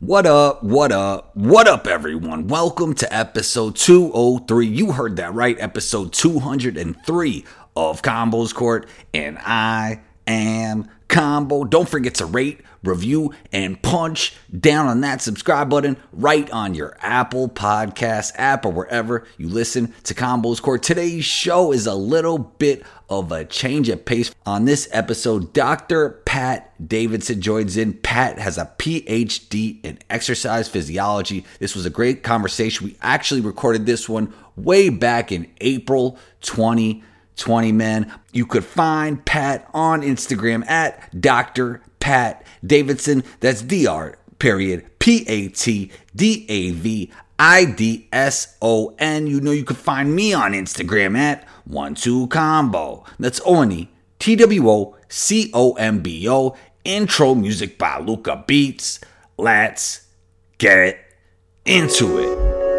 What up, what up, what up, everyone? Welcome to episode 203. You heard that right, episode 203 of Combos Court, and I am Combo. Don't forget to rate, review, and punch down on that subscribe button right on your Apple Podcast app or wherever you listen to Combos Court. Today's show is a little bit of a change of pace. On this episode, Dr. Pat Davidson joins in. Pat has a PhD in exercise physiology. This was a great conversation. We actually recorded this one way back in April 2020. 20 men. You could find Pat on Instagram at Dr. Pat Davidson. That's Dr. period P A T D A V I D S O N. You know you can find me on Instagram at one two combo. That's Oni T W O C O M B O. Intro music by Luca Beats. Let's get into it.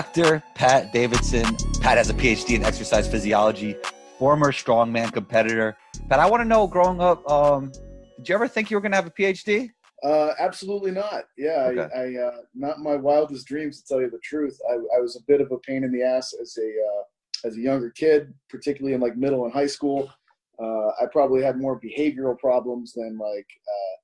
Dr. Pat Davidson. Pat has a PhD in exercise physiology, former strongman competitor. Pat, I want to know growing up, um, did you ever think you were going to have a PhD? Uh, absolutely not. Yeah, Okay. I, I uh, not my wildest dreams to tell you the truth. I, I was a bit of a pain in the ass as a uh, as a younger kid, particularly in like middle and high school. Uh, I probably had more behavioral problems than like uh,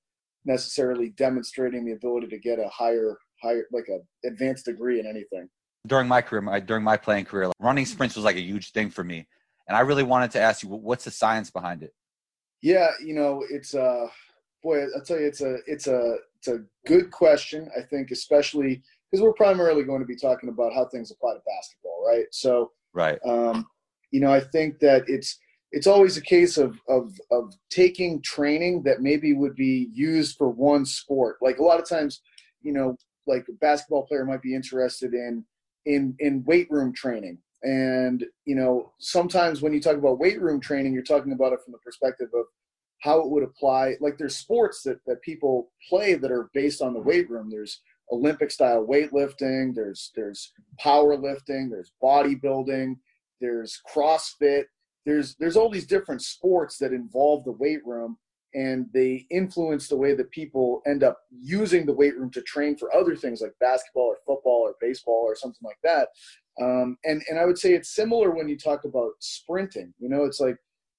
necessarily demonstrating the ability to get a higher higher like a advanced degree in anything. During my career, my, during my playing career, like, running sprints was like a huge thing for me. And I really wanted to ask you, what's the science behind it? Yeah, you know, it's uh boy, I'll tell you it's a it's a it's a good question, I think, especially because we're primarily going to be talking about how things apply to basketball, right? So Right. um, you know, I think that it's it's always a case of of of taking training that maybe would be used for one sport. Like a lot of times, you know, like a basketball player might be interested in in in weight room training. And you know, sometimes when you talk about weight room training, you're talking about it from the perspective of how it would apply. Like there's sports that that people play that are based on the weight room. There's Olympic style weightlifting. There's there's powerlifting. There's bodybuilding. There's CrossFit. There's there's all these different sports that involve the weight room, and they influence the way that people end up using the weight room to train for other things like basketball or football or baseball or something like that. Um, and and I would say it's similar when you talk about sprinting. You know, it's like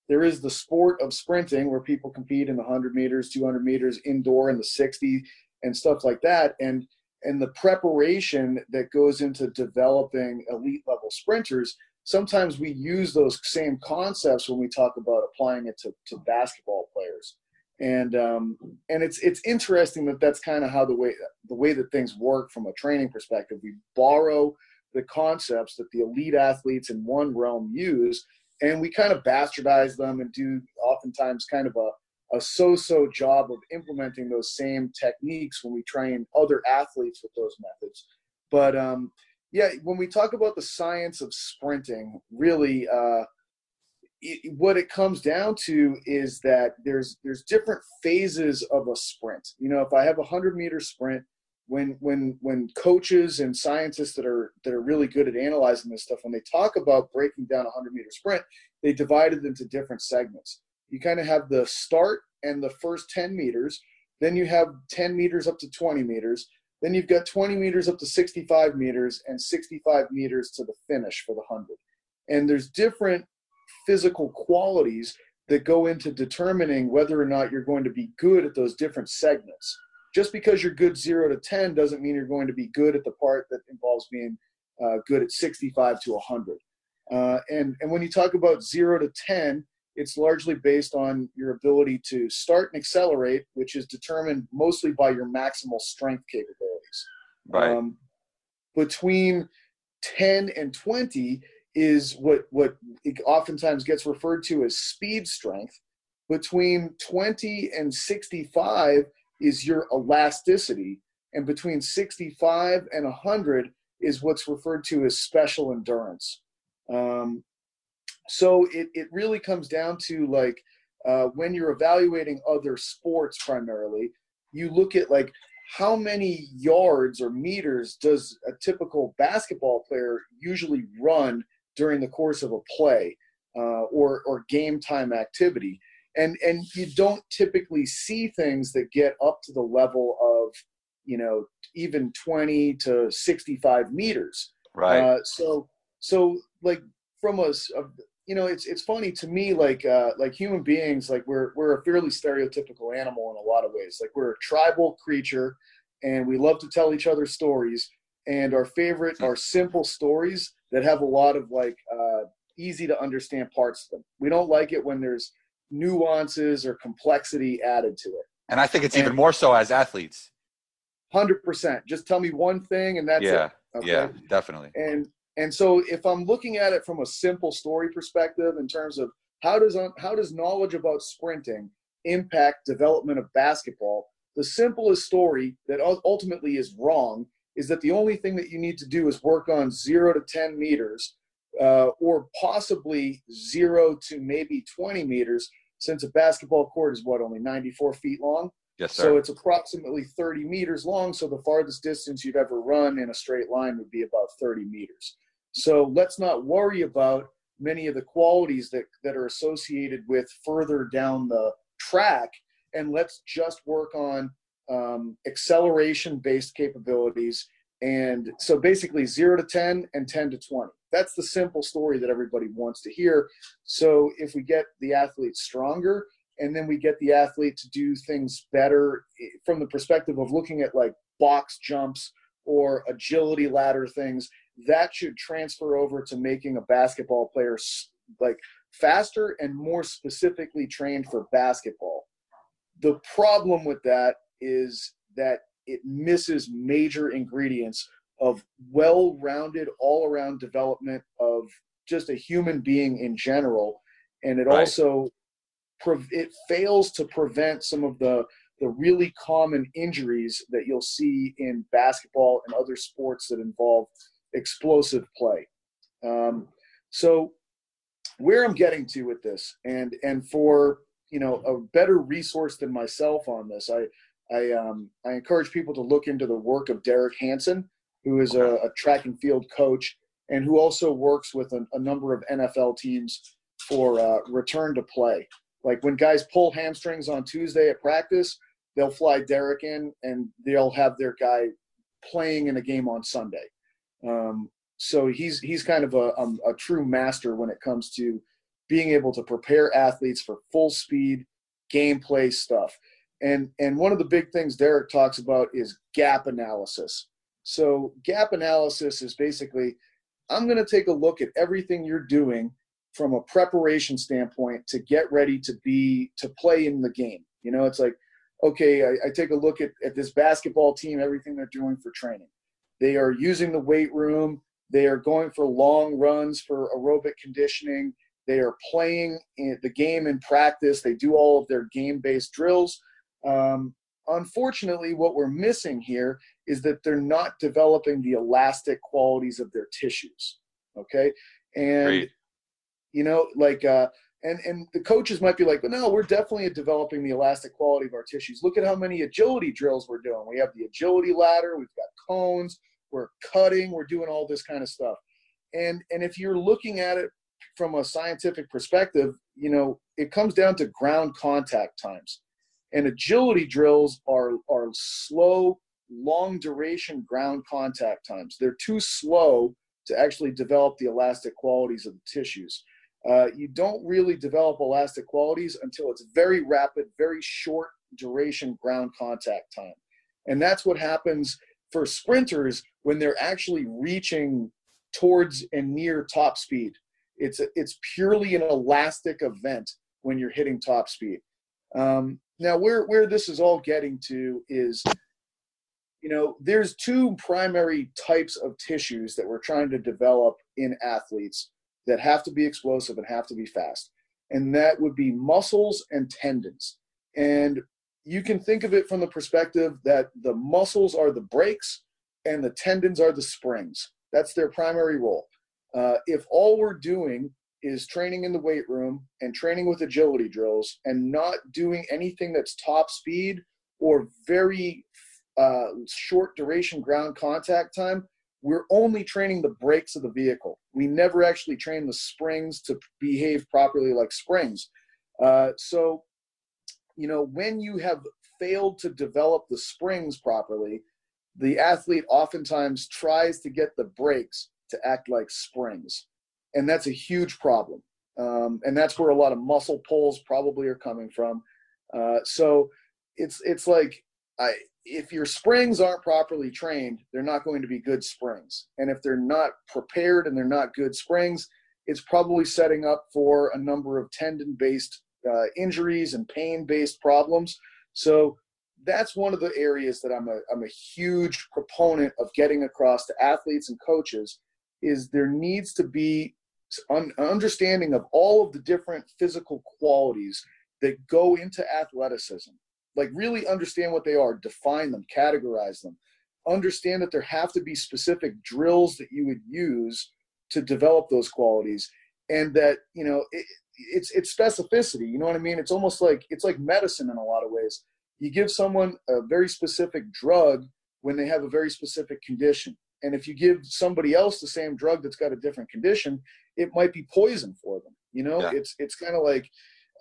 there is the sport of sprinting where people compete in the 100 meters 200 meters indoor in the 60 and stuff like that and and the preparation that goes into developing elite level sprinters sometimes we use those same concepts when we talk about applying it to, to basketball players. And um, and it's it's interesting that that's kind of how the way the way that things work from a training perspective. We borrow the concepts that the elite athletes in one realm use and we kind of bastardize them and do oftentimes kind of a, a so-so job of implementing those same techniques when we train other athletes with those methods. But um, yeah when we talk about the science of sprinting really uh, it, what it comes down to is that there's there's different phases of a sprint. You know if i have a 100 meter sprint when when when coaches and scientists that are that are really good at analyzing this stuff when they talk about breaking down a 100 meter sprint they divide it into different segments. You kind of have the start and the first 10 meters then you have 10 meters up to 20 meters then you've got 20 meters up to 65 meters and 65 meters to the finish for the 100 and there's different physical qualities that go into determining whether or not you're going to be good at those different segments just because you're good zero to 10 doesn't mean you're going to be good at the part that involves being uh, good at 65 to 100. Uh, and, and when you talk about zero to 10, it's largely based on your ability to start and accelerate, which is determined mostly by your maximal strength capabilities. Right. Um, between 10 and 20 is what, what oftentimes gets referred to as speed strength. Between 20 and 65 is your elasticity and between 65 and 100 is what's referred to as special endurance. Um, so it, it really comes down to like uh, when you're evaluating other sports primarily, you look at like how many yards or meters does a typical basketball player usually run during the course of a play uh, or or game time activity. And and you don't typically see things that get up to the level of you know even 20 to 65 meters. Right. Uh, so so like from a, a, you know it's it's funny to me like uh like human beings like we're we're a fairly stereotypical animal in a lot of ways like we're a tribal creature and we love to tell each other stories and our favorite are simple stories that have a lot of like uh easy to understand parts of them we don't like it when there's nuances or complexity added to it. And I think it's and even more so as athletes. Hundred percent. Just tell me one thing, and that's yeah, it. Okay? Yeah, definitely. And and so if I'm looking at it from a simple story perspective, in terms of how does how does knowledge about sprinting impact development of basketball, the simplest story that ultimately is wrong is that the only thing that you need to do is work on zero to ten meters uh, or possibly zero to maybe 20 meters, since a basketball court is what only 94 feet long. Yes, sir. So it's approximately 30 meters long. So the farthest distance you'd ever run in a straight line would be about 30 meters. So let's not worry about many of the qualities that, that are associated with further down the track, and let's just work on um, acceleration based capabilities. And so basically, zero to 10 and 10 to 20 that's the simple story that everybody wants to hear. So if we get the athlete stronger and then we get the athlete to do things better from the perspective of looking at like box jumps or agility ladder things, that should transfer over to making a basketball player like faster and more specifically trained for basketball. The problem with that is that it misses major ingredients of well-rounded all-around development of just a human being in general and it right. also it fails to prevent some of the the really common injuries that you'll see in basketball and other sports that involve explosive play um, so where i'm getting to with this and and for you know a better resource than myself on this i i um, i encourage people to look into the work of derek hansen who is a, a track and field coach and who also works with a, a number of NFL teams for uh, return to play. Like when guys pull hamstrings on Tuesday at practice, they'll fly Derek in and they'll have their guy playing in a game on Sunday. Um, so he's he's kind of a, um, a true master when it comes to being able to prepare athletes for full speed gameplay stuff. And and one of the big things Derek talks about is gap analysis. So gap analysis is basically I'm going to take a look at everything you're doing from a preparation standpoint to get ready to be to play in the game. You know, it's like, okay, I, I take a look at, at this basketball team, everything they're doing for training. They are using the weight room. They are going for long runs for aerobic conditioning. They are playing the game in practice. They do all of their game based drills. Um, unfortunately, what we're missing here is that they're not developing the elastic qualities of their tissues. Okay. And, Great. you know, like, uh, and, and the coaches might be like, but no, we're definitely developing the elastic quality of our tissues. Look at how many agility drills we're doing. We have the agility ladder, we've got cones, we're cutting, we're doing all this kind of stuff. And, and if you're looking at it from a scientific perspective, you know, it comes down to ground contact times. And agility drills are, are slow, long duration ground contact times. They're too slow to actually develop the elastic qualities of the tissues. Uh, you don't really develop elastic qualities until it's very rapid, very short duration ground contact time. And that's what happens for sprinters when they're actually reaching towards and near top speed. It's, a, it's purely an elastic event when you're hitting top speed. Um, now, where, where this is all getting to is, you know, there's two primary types of tissues that we're trying to develop in athletes that have to be explosive and have to be fast. And that would be muscles and tendons. And you can think of it from the perspective that the muscles are the brakes and the tendons are the springs. That's their primary role. Uh, if all we're doing is training in the weight room and training with agility drills and not doing anything that's top speed or very uh, short duration ground contact time, we're only training the brakes of the vehicle. We never actually train the springs to behave properly like springs. Uh, so, you know, when you have failed to develop the springs properly, the athlete oftentimes tries to get the brakes to act like springs. And that's a huge problem. Um, and that's where a lot of muscle pulls probably are coming from. Uh, so it's it's like I, if your springs aren't properly trained, they're not going to be good springs. And if they're not prepared and they're not good springs, it's probably setting up for a number of tendon based uh, injuries and pain based problems. So that's one of the areas that I'm a, I'm a huge proponent of getting across to athletes and coaches is there needs to be an understanding of all of the different physical qualities that go into athleticism like really understand what they are define them categorize them. Understand that there have to be specific drills that you would use to develop those qualities and that you know it, it's it's specificity you know what i mean? It's almost like it's like medicine in a lot of ways. You give someone a very specific drug when they have a very specific condition. And if you give somebody else the same drug that's got a different condition it might be poison for them you know? Yeah. it's it's kind of like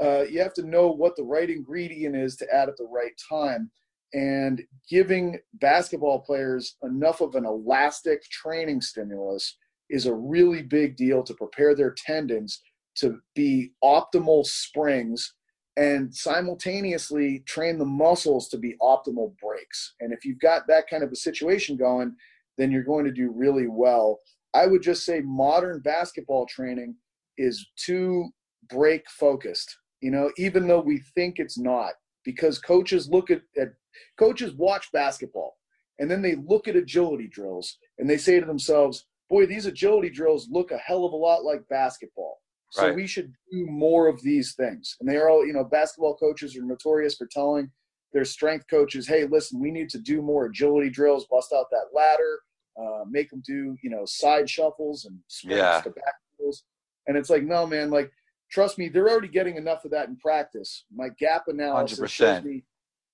uh, you have to know what the right ingredient is to add at the right time and giving basketball players enough of an elastic training stimulus is a really big deal to prepare their tendons to be optimal springs and simultaneously train the muscles to be optimal brakes. And if you've got that kind of a situation going, then you're going to do really well. I would just say modern basketball training is too break focused you know, even though we think it's not, because coaches look at, at coaches watch basketball and then they look at agility drills and they say to themselves, boy, these agility drills look a hell of a lot like basketball. So right. we should do more of these things. And they are all, you know, basketball coaches are notorious for telling their strength coaches, hey, listen, we need to do more agility drills, bust out that ladder, uh, make them do, you know, side shuffles and sprints yeah. to back drills. And it's like, no, man, like trust me, they're already getting enough of that in practice. My gap analysis 100%. shows me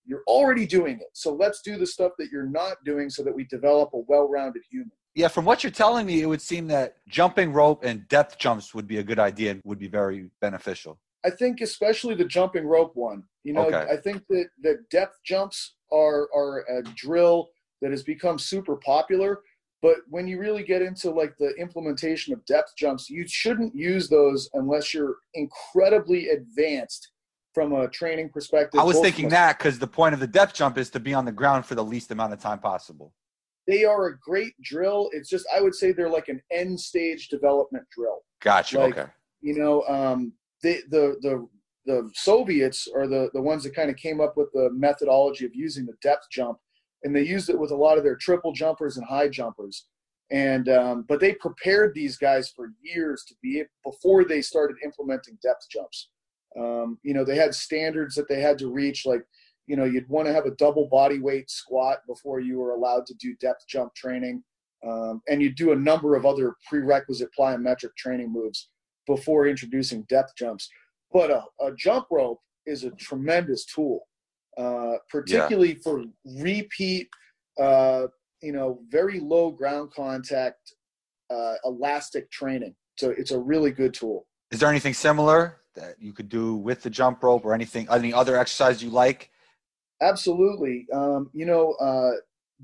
you're already doing it. So let's do the stuff that you're not doing so that we develop a well-rounded human. Yeah, from what you're telling me, it would seem that jumping rope and depth jumps would be a good idea and would be very beneficial. I think especially the jumping rope one. You know, okay. I think that, that depth jumps are are a drill that has become super popular but when you really get into like the implementation of depth jumps, you shouldn't use those unless you're incredibly advanced from a training perspective. I was thinking that because the point of the depth jump is to be on the ground for the least amount of time possible. They are a great drill. It's just I would say they're like an end stage development drill. Gotcha. Like, okay. You know, um, the the the the Soviets are the the ones that kind of came up with the methodology of using the depth jump and they used it with a lot of their triple jumpers and high jumpers. And um, but they prepared these guys for years to be before they started implementing depth jumps. Um, you know, they had standards that they had to reach, like you know, you'd want to have a double body weight squat before you were allowed to do depth jump training, um, and you do a number of other prerequisite plyometric training moves before introducing depth jumps. But a, a jump rope is a tremendous tool uh, particularly yeah. for repeat, uh, you know, very low ground contact, uh, elastic training. So it's a really good tool. Is there anything similar that you could do with the jump rope or anything, any other exercise you like? Absolutely. Um, you know, uh,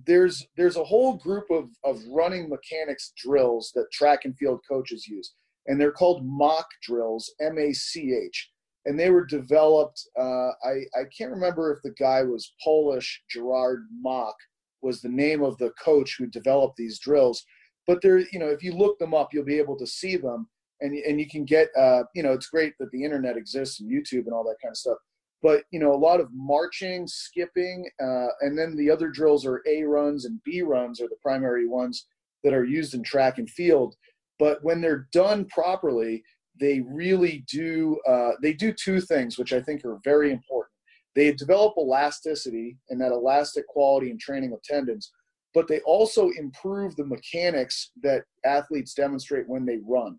there's there's a whole group of, of running mechanics drills that track and field coaches use, and they're called Mach drills, M A C H and they were developed. Uh, I I can't remember if the guy was Polish. Gerard Mach was the name of the coach who developed these drills. But there, you know, if you look them up, you'll be able to see them, and and you can get. Uh, you know, it's great that the internet exists and YouTube and all that kind of stuff. But you know, a lot of marching, skipping, uh, and then the other drills are A runs and B runs are the primary ones that are used in track and field. But when they're done properly, they really do uh, they do two things which i think are very important they develop elasticity and that elastic quality and training of tendons but they also improve the mechanics that athletes demonstrate when they run.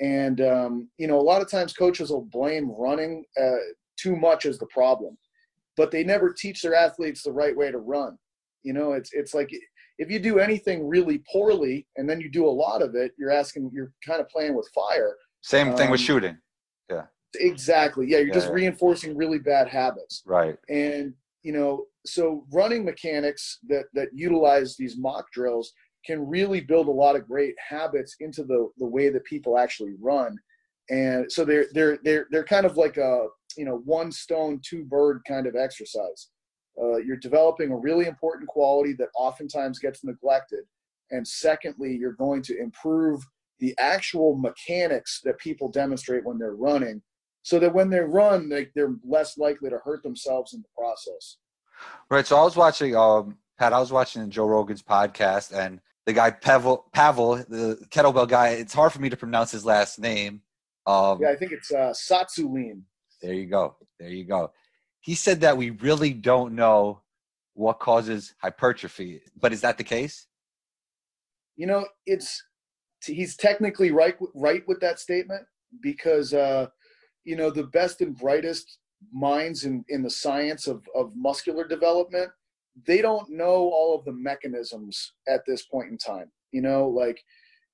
And um, you know, a lot of times coaches will blame running uh, too much as the problem, but they never teach their athletes the right way to run. You know, it's it's like if you do anything really poorly and then you do a lot of it, you're asking, you're kind of playing with fire. Same thing with Um, shooting. Yeah. Exactly. Yeah, you're Yeah, just yeah. reinforcing really bad habits. Right. And you know, so running mechanics that that utilize these Mach drills can really build a lot of great habits into the the way that people actually run. And so they're they're they're they're kind of like a you know one stone two bird kind of exercise. Uh, you're developing a really important quality that oftentimes gets neglected, and secondly, you're going to improve the actual mechanics that people demonstrate when they're running so that when they run they, they're less likely to hurt themselves in the process Right. So I was watching, um, Pat, I was watching Joe Rogan's podcast, and the guy Pavel, Pavel, the kettlebell guy. It's hard for me to pronounce his last name. Um, yeah i think it's uh, Tsatsouline There you go. There you go. He said that we really don't know what causes hypertrophy, but is that the case? you know it's he's technically right right with that statement because uh, you know the best and brightest minds in, in the science of, of muscular development they don't know all of the mechanisms at this point in time you know like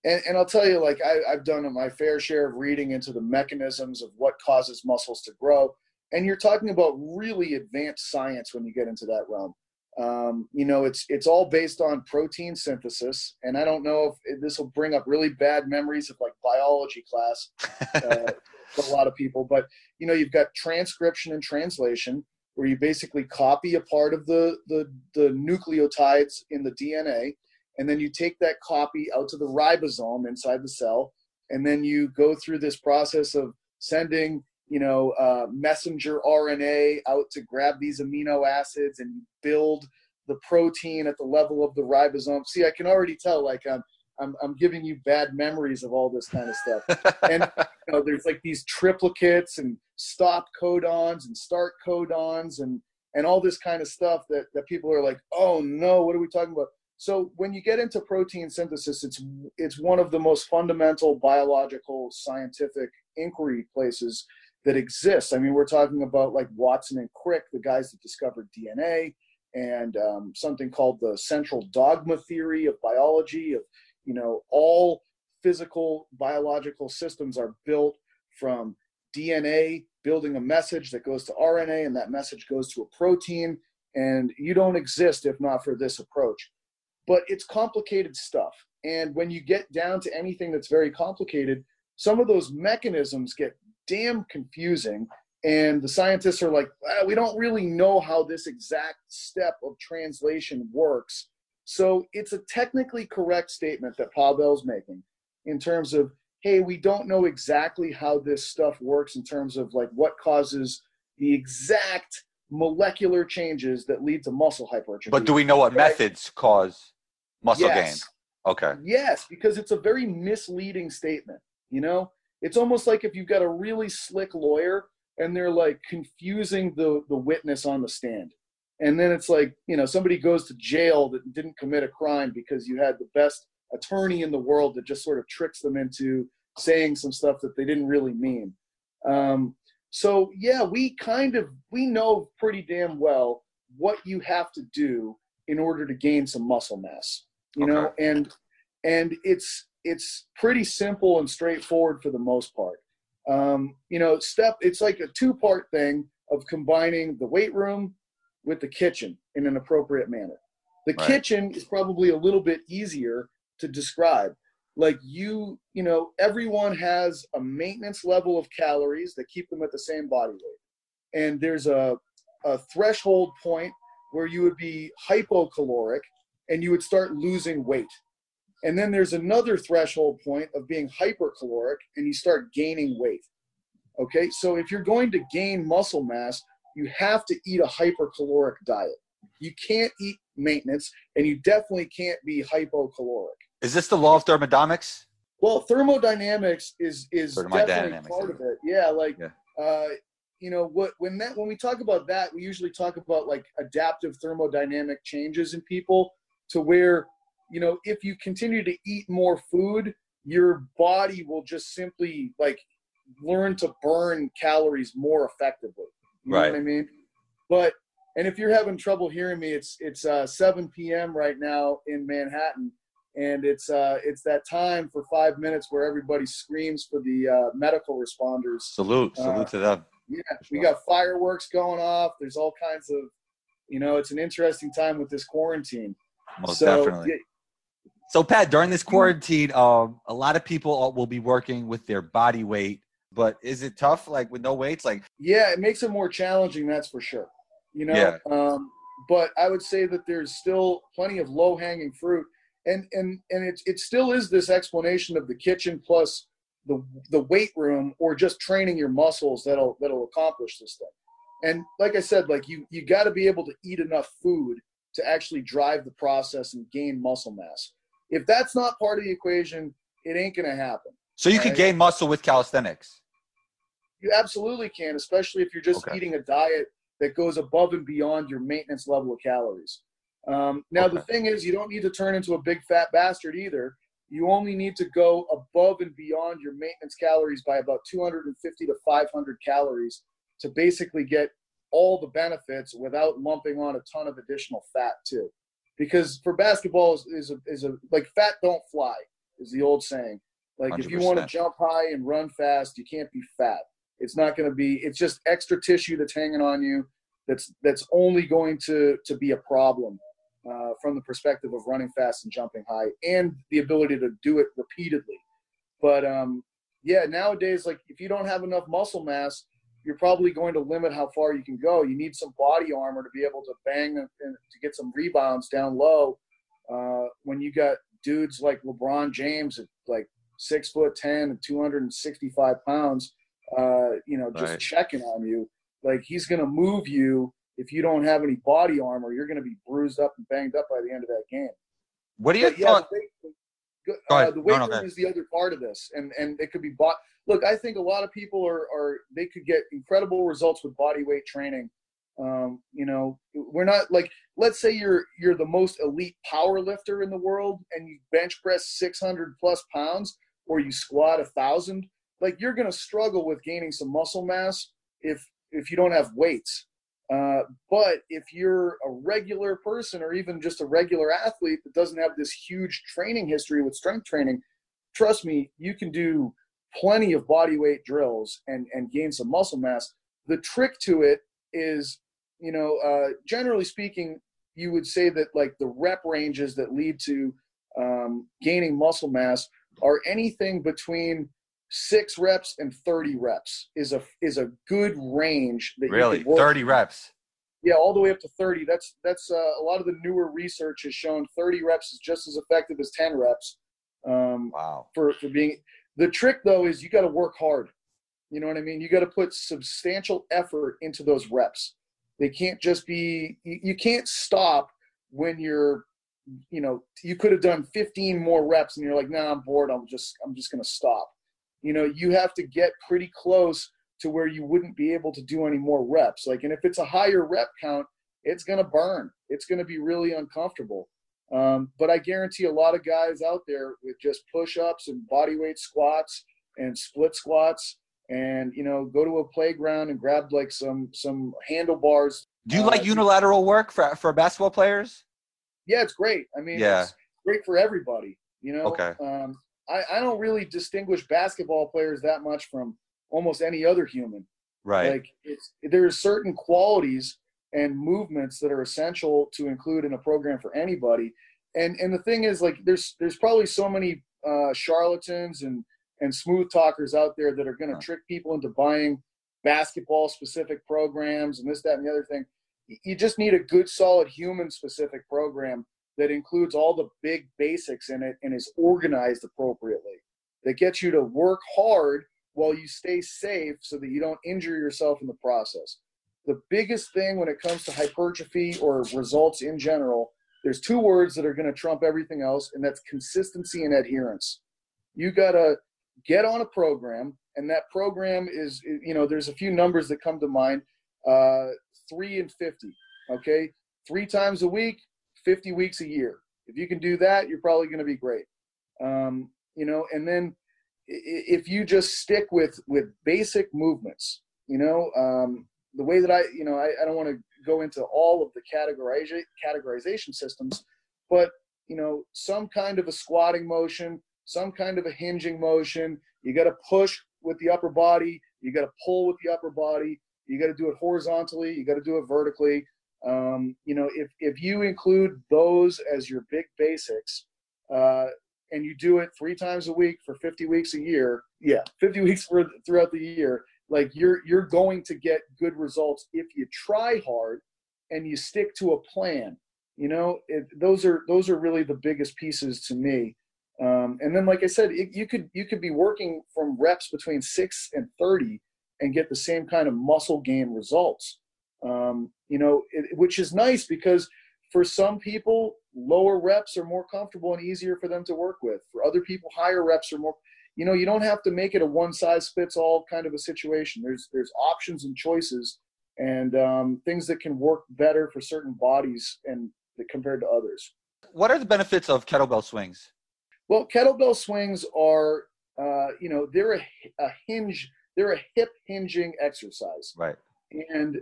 and, and i'll tell you like I, i've done my fair share of reading into the mechanisms of what causes muscles to grow and you're talking about really advanced science when you get into that realm um, you know it's it's all based on protein synthesis and i don't know if this will bring up really bad memories of like biology class uh, for a lot of people but you know you've got transcription and translation where you basically copy a part of the the, the nucleotides in the dna and then you take that copy out to the ribosome inside the cell and then you go through this process of sending you know uh, messenger rna out to grab these amino acids and build the protein at the level of the ribosome see i can already tell like i'm i'm, I'm giving you bad memories of all this kind of stuff and you know, there's like these triplicates and stop codons and start codons and and all this kind of stuff that that people are like, oh no, what are we talking about? So when you get into protein synthesis, it's it's one of the most fundamental biological scientific inquiry places that exists. I mean, we're talking about like Watson and Crick, the guys that discovered DNA, and um, something called the central dogma theory of biology. Of you know, all physical biological systems are built from DNA building a message that goes to RNA, and that message goes to a protein. And you don't exist if not for this approach. But it's complicated stuff. And when you get down to anything that's very complicated, some of those mechanisms get damn confusing. And the scientists are like, "Ah, we don't really know how this exact step of translation works. So it's a technically correct statement that Pavel's making in terms of, hey, we don't know exactly how this stuff works in terms of like what causes the exact molecular changes that lead to muscle hypertrophy. But do we know what Right. methods cause muscle yes. gain? Okay. Yes, because it's a very misleading statement. You know, it's almost like if you've got a really slick lawyer and they're like confusing the the witness on the stand, and then it's like you know somebody goes to jail that didn't commit a crime because you had the best attorney in the world that just sort of tricks them into saying some stuff that they didn't really mean. Um, so yeah, we kind of we know pretty damn well what you have to do in order to gain some muscle mass. You know, and and it's it's pretty simple and straightforward for the most part. Um, you know, step it's like a two part thing of combining the weight room with the kitchen in an appropriate manner. The Right. kitchen is probably a little bit easier to describe. Like you, you know, everyone has a maintenance level of calories that keep them at the same body weight. And there's a, a threshold point where you would be hypocaloric and you would start losing weight. And then there's another threshold point of being hypercaloric and you start gaining weight. Okay, so if you're going to gain muscle mass, you have to eat a hypercaloric diet. You can't eat maintenance, and you definitely can't be hypocaloric. Is this the law of thermodynamics? Well, thermodynamics is is definitely part of it. Yeah, like Yeah. uh, you know what when that when we talk about that, we usually talk about like adaptive thermodynamic changes in people to where you know, if you continue to eat more food, your body will just simply like learn to burn calories more effectively. You know Right. what I mean? But and if you're having trouble hearing me, it's it's uh, 7 p.m. right now in Manhattan, and it's uh, it's that time for five minutes where everybody screams for the uh, medical responders. Salute, salute Uh, to them. Yeah, we got fireworks going off. There's all kinds of, you know, it's an interesting time with this quarantine. Most so, definitely. So, Pat, during this quarantine, um, a lot of people will be working with their body weight. But is it tough, like with no weights? Like, Yeah, it makes it more challenging, that's for sure. You know, Yeah. um, but I would say that there's still plenty of low hanging fruit, and and and it it still is this explanation of the kitchen plus the the weight room or just training your muscles that'll that'll accomplish this thing. And like I said, like you you got to be able to eat enough food to actually drive the process and gain muscle mass. If that's not part of the equation, it ain't gonna happen. so you could Right. gain muscle with calisthenics. You absolutely can, especially if you're just Okay. eating a diet that goes above and beyond your maintenance level of calories. Um, now, the thing is, you don't need to turn into a big fat bastard either. You only need to go above and beyond your maintenance calories by about 250 to 500 calories to basically get all the benefits without lumping on a ton of additional fat too. Because for basketball is, is a, is a like fat don't fly is the old saying. Like if you want to jump high and run fast, you can't be fat. It's not going to be. It's just extra tissue that's hanging on you. That's that's only going to to be a problem uh, from the perspective of running fast and jumping high, and the ability to do it repeatedly. But um, yeah, nowadays, like if you don't have enough muscle mass, you're probably going to limit how far you can go. You need some body armor to be able to bang and, to get some rebounds down low. Uh, when you got dudes like LeBron James at like six foot ten and 265 pounds, uh, you know, just Right. checking on you, like he's going to move you. If you don't have any body armor, you're going to be bruised up and banged up by the end of that game. What are you But yeah, the weight, uh, the weight no, room go ahead. is the other part of this, and and it could be bought. Look, I think a lot of people are are they could get incredible results with body weight training. Um, you know, we're not like let's say you're you're the most elite power lifter in the world, and you bench press 600 plus pounds, or you squat a thousand. Like you're gonna struggle with gaining some muscle mass if if you don't have weights. Uh, but if you're a regular person or even just a regular athlete that doesn't have this huge training history with strength training, trust me, you can do plenty of body weight drills and, and gain some muscle mass. The trick to it is, you know, uh, generally speaking, you would say that like the rep ranges that lead to um, gaining muscle mass are anything between six reps and 30 reps is a is a good range that you Really? could work 30 reps. yeah, all the way up to 30. That's that's uh, a lot of the newer research has shown 30 reps is just as effective as 10 reps um, Wow. for for being. The trick though is you got to work hard. You know what I mean? You got to put substantial effort into those reps. They can't just be. You, can't stop when you're. You know, you could have done 15 more reps, and you're like, "Nah, I'm bored. I'm just I'm just gonna stop." You know, you have to get pretty close to where you wouldn't be able to do any more reps. Like, and if it's a higher rep count, it's going to burn. It's going to be really uncomfortable. Um, but I guarantee a lot of guys out there with just push ups and body weight squats and split squats and, you know, go to a playground and grab like some, some handlebars. Do you Uh, like unilateral work for, for basketball players? Yeah, it's great. I mean, Yeah. it's great for everybody, you know? Okay. Um, I, I don't really distinguish basketball players that much from almost any other human. Right. Like it's there's certain qualities and movements that are essential to include in a program for anybody. And and the thing is like there's there's probably so many uh, charlatans and and smooth talkers out there that are going to trick people into buying basketball specific programs and this that and the other thing. You just need a good solid human specific program that includes all the big basics in it and is organized appropriately. That gets you to work hard while you stay safe so that you don't injure yourself in the process. The biggest thing when it comes to hypertrophy or results in general, there's two words that are going to trump everything else, and that's consistency and adherence. You got to get on a program, and that program is, you know, there's a few numbers that come to mind uh, three and 50, okay? Three times a week, 50 weeks a year. If you can do that, you're probably going to be great. Um, you know, and then if you just stick with with basic movements, you know, um, the way that I, you know, I, I don't want to go into all of the categorization categorization systems, but you know, some kind of a squatting motion, some kind of a hinging motion. You got to push with the upper body. You got to pull with the upper body. You got to do it horizontally. You got to do it vertically. Um, you know, if if you include those as your big basics, uh, and you do it three times a week for 50 weeks a year, yeah, 50 weeks for throughout the year, like you're you're going to get good results if you try hard and you stick to a plan. You know, it, those are those are really the biggest pieces to me. Um, and then, like I said, it, you could you could be working from reps between six and 30 and get the same kind of muscle gain results. Um, you know, it, which is nice because for some people, lower reps are more comfortable and easier for them to work with. For other people, higher reps are more. You know, you don't have to make it a one size fits all kind of a situation. There's there's options and choices and um, things that can work better for certain bodies and compared to others. What are the benefits of kettlebell swings? Well, kettlebell swings are, uh, you know, they're a, a hinge, they're a hip hinging exercise. Right. And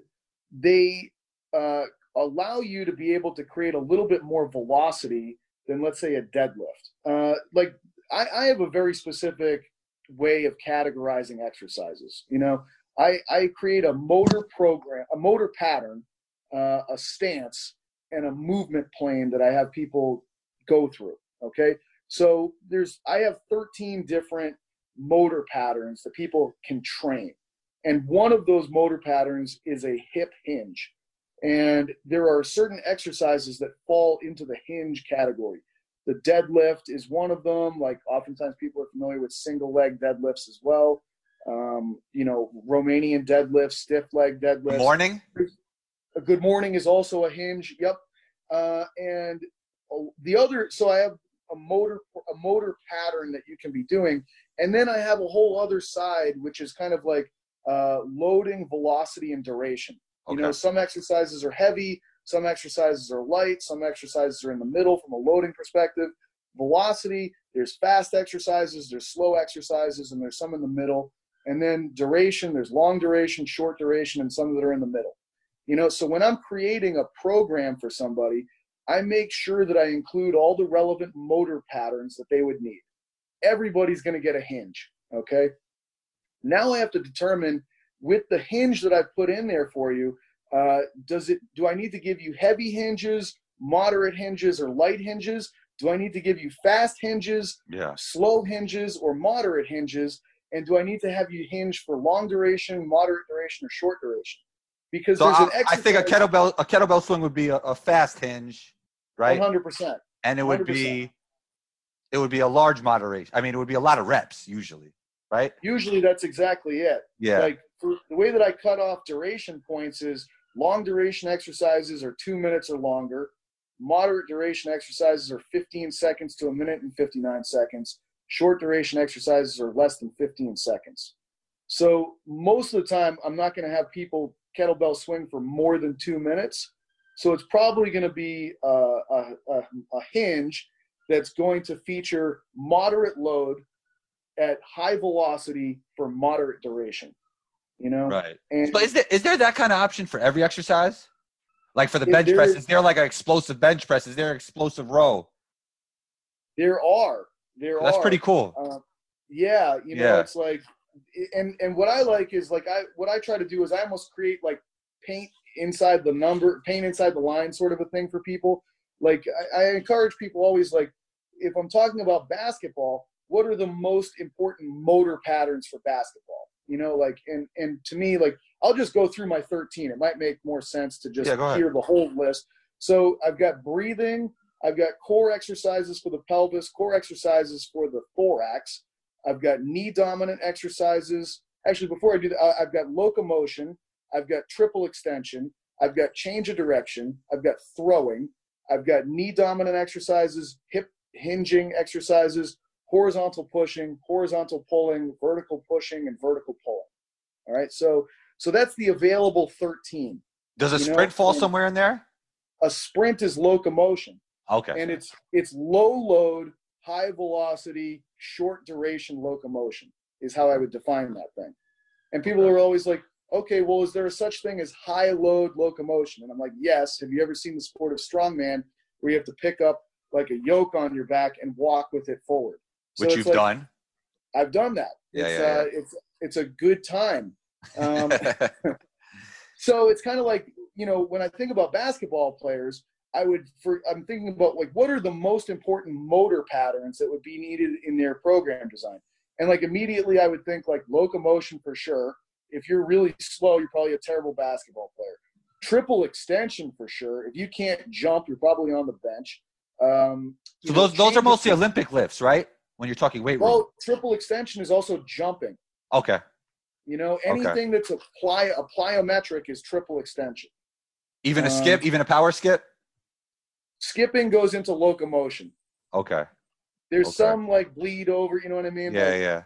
they uh, allow you to be able to create a little bit more velocity than, let's say, a deadlift. Uh, like, I, I have a very specific way of categorizing exercises. You know, I, I create a motor program, a motor pattern, uh, a stance, and a movement plane that I have people go through. Okay. So there's, I have 13 different motor patterns that people can train. And one of those motor patterns is a hip hinge. And there are certain exercises that fall into the hinge category. The deadlift is one of them. Like oftentimes people are familiar with single leg deadlifts as well. Um, you know, Romanian deadlift, stiff leg deadlift. Morning. A good morning is also a hinge. Yep. Uh, and the other, so I have a motor a motor pattern that you can be doing, and then I have a whole other side which is kind of like uh, loading, velocity, and duration. Okay. You know, some exercises are heavy, some exercises are light, some exercises are in the middle from a loading perspective. Velocity, there's fast exercises, there's slow exercises, and there's some in the middle. And then duration, there's long duration, short duration, and some that are in the middle. You know, so when I'm creating a program for somebody, I make sure that I include all the relevant motor patterns that they would need. Everybody's going to get a hinge, okay? Now I have to determine with the hinge that I put in there for you, uh, does it? Do I need to give you heavy hinges, moderate hinges, or light hinges? Do I need to give you fast hinges, yeah. slow hinges, or moderate hinges? And do I need to have you hinge for long duration, moderate duration, or short duration? because so I, I, think a kettlebell a kettlebell swing would be a, a fast hinge, right? One hundred percent. And it would 100%. be it would be a large moderation. I mean, it would be a lot of reps usually, right? Usually, that's exactly it. Yeah. Like for, the way that I cut off duration points is long duration exercises are two minutes or longer. Moderate duration exercises are 15 seconds to a minute and 59 seconds. Short duration exercises are less than 15 seconds. So most of the time, I'm not going to have people kettlebell swing for more than two minutes. So it's probably going to be a, a, a, hinge that's going to feature moderate load at high velocity for moderate duration. You know, right? And so is there is there that kind of option for every exercise? Like for the bench press, is there like an explosive bench press? Is there an explosive row? There are. There That's are. pretty cool. Uh, yeah, you know, yeah. it's like and and what I like is like I what I try to do is I almost create like paint inside the number, paint inside the line, sort of a thing for people. Like I, I encourage people always like if I'm talking about basketball, what are the most important motor patterns for basketball? You know, like and and to me, like I'll just go through my 13. It might make more sense to just yeah, hear the whole list. So I've got breathing, I've got core exercises for the pelvis, core exercises for the thorax, I've got knee dominant exercises. Actually, before I do that, I've got locomotion. I've got triple extension. I've got change of direction. I've got throwing. I've got knee dominant exercises, hip hinging exercises, horizontal pushing, horizontal pulling, vertical pushing, and vertical pulling. All right. So so that's the available 13. Does a sprint know? fall and somewhere in there? A sprint is locomotion. Okay. and it's it's low load, high velocity, short duration locomotion is how I would define that thing. And people are always like, okay, well, is there a such thing as high load locomotion? And I'm like, yes. Have you ever seen the sport of strongman where you have to pick up like a yoke on your back and walk with it forward? So Which you've like, done. I've done that. Yeah, it's, yeah, Uh, it's it's a good time. Um, so it's kind of like you know when I think about basketball players, I would for I'm thinking about like what are the most important motor patterns that would be needed in their program design, and like immediately I would think like locomotion for sure. If you're really slow, you're probably a terrible basketball player. Triple extension for sure. If you can't jump, you're probably on the bench. Um, so know, those those are mostly Olympic lifts, right? When you're talking weight room. Well, triple extension is also jumping. Okay. You know, anything that's a, ply, a plyometric is triple extension. Even a Um, skip, even a power skip. Skipping goes into locomotion. Okay. There's Okay. some like bleed over, you know what I mean? Yeah, Like, yeah.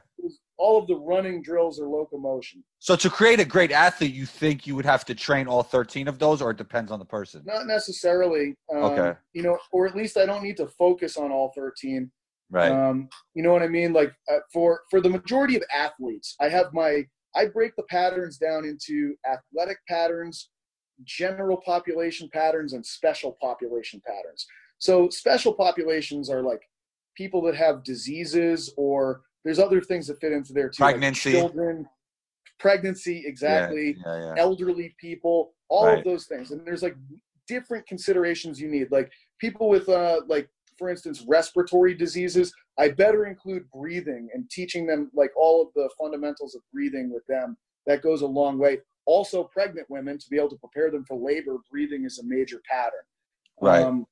All of the running drills are locomotion. So to create a great athlete, you think you would have to train all 13 of those, or it depends on the person? Not necessarily. Um, Okay. You know, or at least I don't need to focus on all 13. Right. Um, you know what I mean? Like uh, for for the majority of athletes, I have my I break the patterns down into athletic patterns, general population patterns, and special population patterns. So special populations are like people that have diseases or there's other things that fit into there too. like Pregnancy. children, pregnancy, exactly Yeah, yeah. elderly people, all Right. of those things. And there's like different considerations you need. Like people with uh like for instance respiratory diseases, I better include breathing and teaching them like all of the fundamentals of breathing with them. That goes a long way. Also pregnant women to be able to prepare them for labor, breathing is a major pattern. Right. Um,